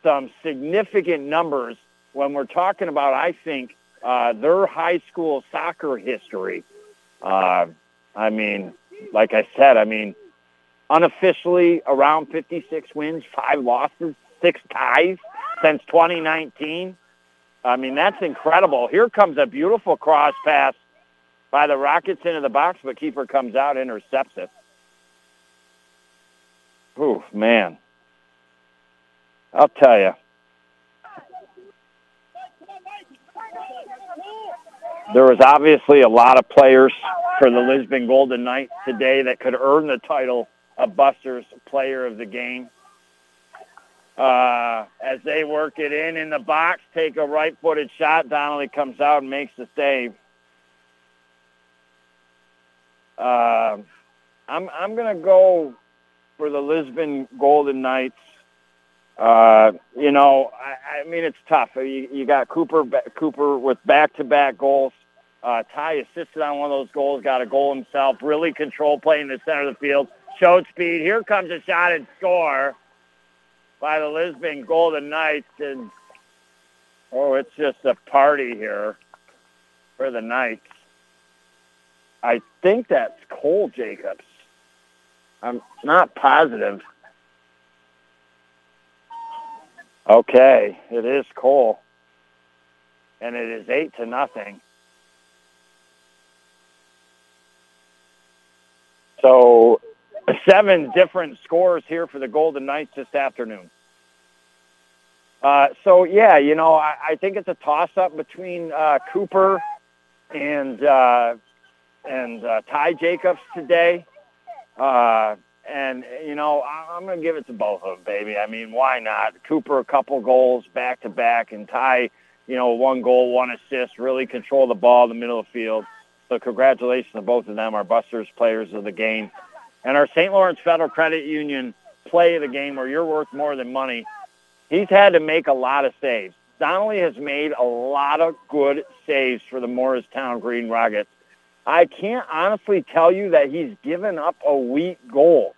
some significant numbers when we're talking about, I think, uh, their high school soccer history. Uh, I mean, like I said, I mean, unofficially around 56 wins, five losses, six ties since 2019. I mean, that's incredible. Here comes a beautiful cross pass by the Rockets into the box, but keeper comes out, intercepts it. Ooh, man. I'll tell you. There was obviously a lot of players for the Lisbon Golden Knights today that could earn the title of Buster's Player of the Game. Uh, as they work it in in the box, take a right-footed shot. Donnelly comes out and makes the save. Uh, I'm I'm gonna go for the Lisbon Golden Knights. Uh, you know, I, I mean it's tough. You, you got Cooper Cooper with back-to-back goals. Uh, Ty assisted on one of those goals, got a goal himself. Really controlled play in the center of the field. Showed speed. Here comes a shot and score by the Lisbon Golden Knights, and oh, it's just a party here for the Knights. I think that's Cole Jacobs. I'm not positive. Okay, it is Cole. And it is eight to nothing. So seven different scores here for the Golden Knights this afternoon. Uh, so yeah, you know, I, I think it's a toss-up between uh, Cooper and uh, and uh, Ty Jacobs today. Uh, and, you know, I'm going to give it to both of them, baby. I mean, why not? Cooper, a couple goals back to back, and Ty, you know, one goal, one assist, really control the ball in the middle of the field. So congratulations to both of them, our Busters players of the game. And our St. Lawrence Federal Credit Union play of the game where you're worth more than money. He's had to make a lot of saves. Donnelly has made a lot of good saves for the Morristown Green Rockets. I can't honestly tell you that he's given up a weak goal.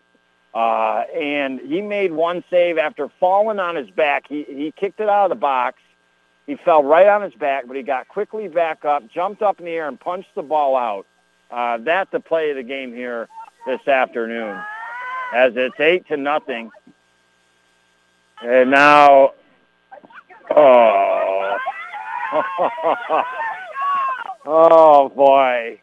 Uh, and he made one save after falling on his back. He, he kicked it out of the box. He fell right on his back, but he got quickly back up, jumped up in the air, and punched the ball out. Uh, that's the play of the game here this afternoon, as it's eight to nothing. And now, oh, oh boy.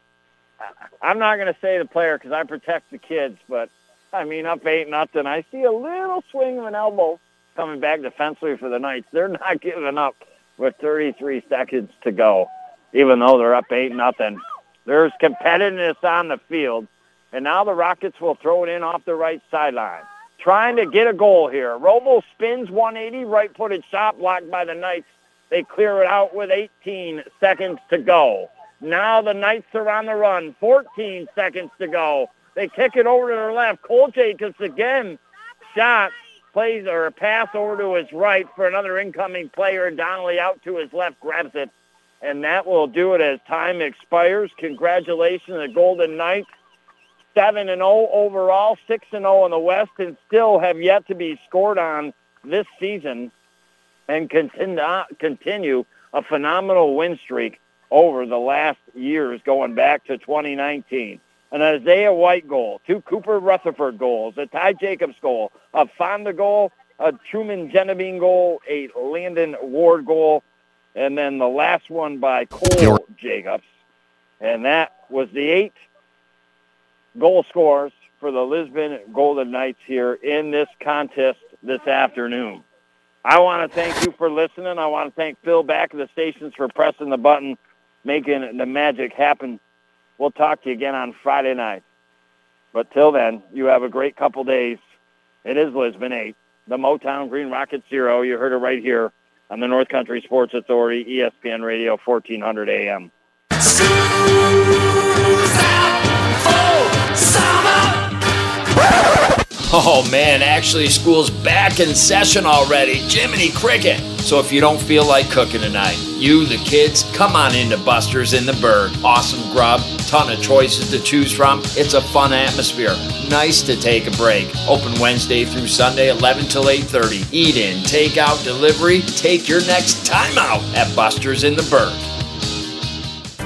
I'm not going to say the player because I protect the kids, but I mean, up eight nothing. I see a little swing of an elbow coming back defensively for the Knights. They're not giving up with 33 seconds to go, even though they're up eight nothing. There's competitiveness on the field, and now the Rockets will throw it in off the right sideline, trying to get a goal here. Robo spins 180, right-footed shot blocked by the Knights. They clear it out with 18 seconds to go. Now the Knights are on the run. 14 seconds to go. They kick it over to their left. Cole Jacobs again shot plays or a pass over to his right for another incoming player. Donnelly out to his left grabs it. And that will do it as time expires. Congratulations, the Golden Knights. Seven and zero overall, six and zero in the West, and still have yet to be scored on this season, and continue continue a phenomenal win streak over the last years, going back to 2019. An Isaiah White goal, two Cooper Rutherford goals, a Ty Jacobs goal, a Fonda goal, a Truman Genevieve goal, a Landon Ward goal, and then the last one by Cole Jacobs. And that was the eight goal scorers for the Lisbon Golden Knights here in this contest this afternoon. I want to thank you for listening. I want to thank Phil back at the stations for pressing the button, making the magic happen. We'll talk to you again on Friday night. But till then, you have a great couple days. It is Lisbon 8, the Motown Green Rocket Zero. You heard it right here on the North Country Sports Authority, ESPN Radio, 1400 AM. Oh man, actually, school's back in session already. Jiminy Cricket. So if you don't feel like cooking tonight, you, the kids, come on into Buster's in the Burg. Awesome grub, ton of choices to choose from. It's a fun atmosphere. Nice to take a break. Open Wednesday through Sunday, 11 till 8:30. Eat in, take out, delivery. Take your next time out at Buster's in the Burg.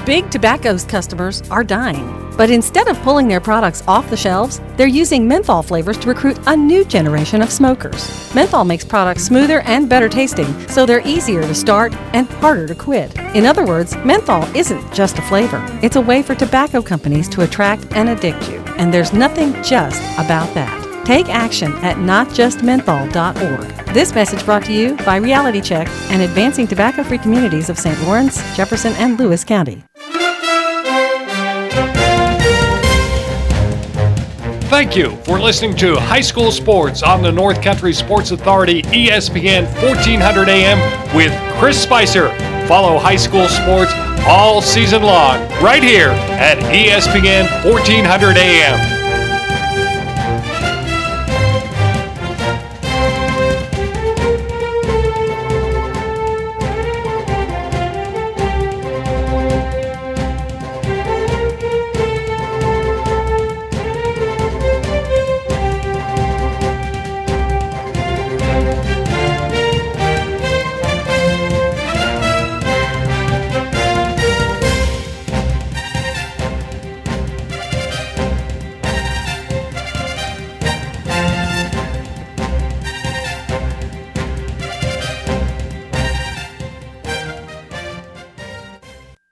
Big Tobacco's customers are dying. But instead of pulling their products off the shelves, they're using menthol flavors to recruit a new generation of smokers. Menthol makes products smoother and better tasting, so they're easier to start and harder to quit. In other words, menthol isn't just a flavor, it's a way for tobacco companies to attract and addict you. And there's nothing just about that. Take action at notjustmenthol.org. This message brought to you by Reality Check and Advancing Tobacco Free Communities of St. Lawrence, Jefferson, and Lewis County. Thank you for listening to High School Sports on the North Country Sports Authority ESPN 1400 AM with Chris Spicer. Follow high school sports all season long right here at ESPN 1400 AM.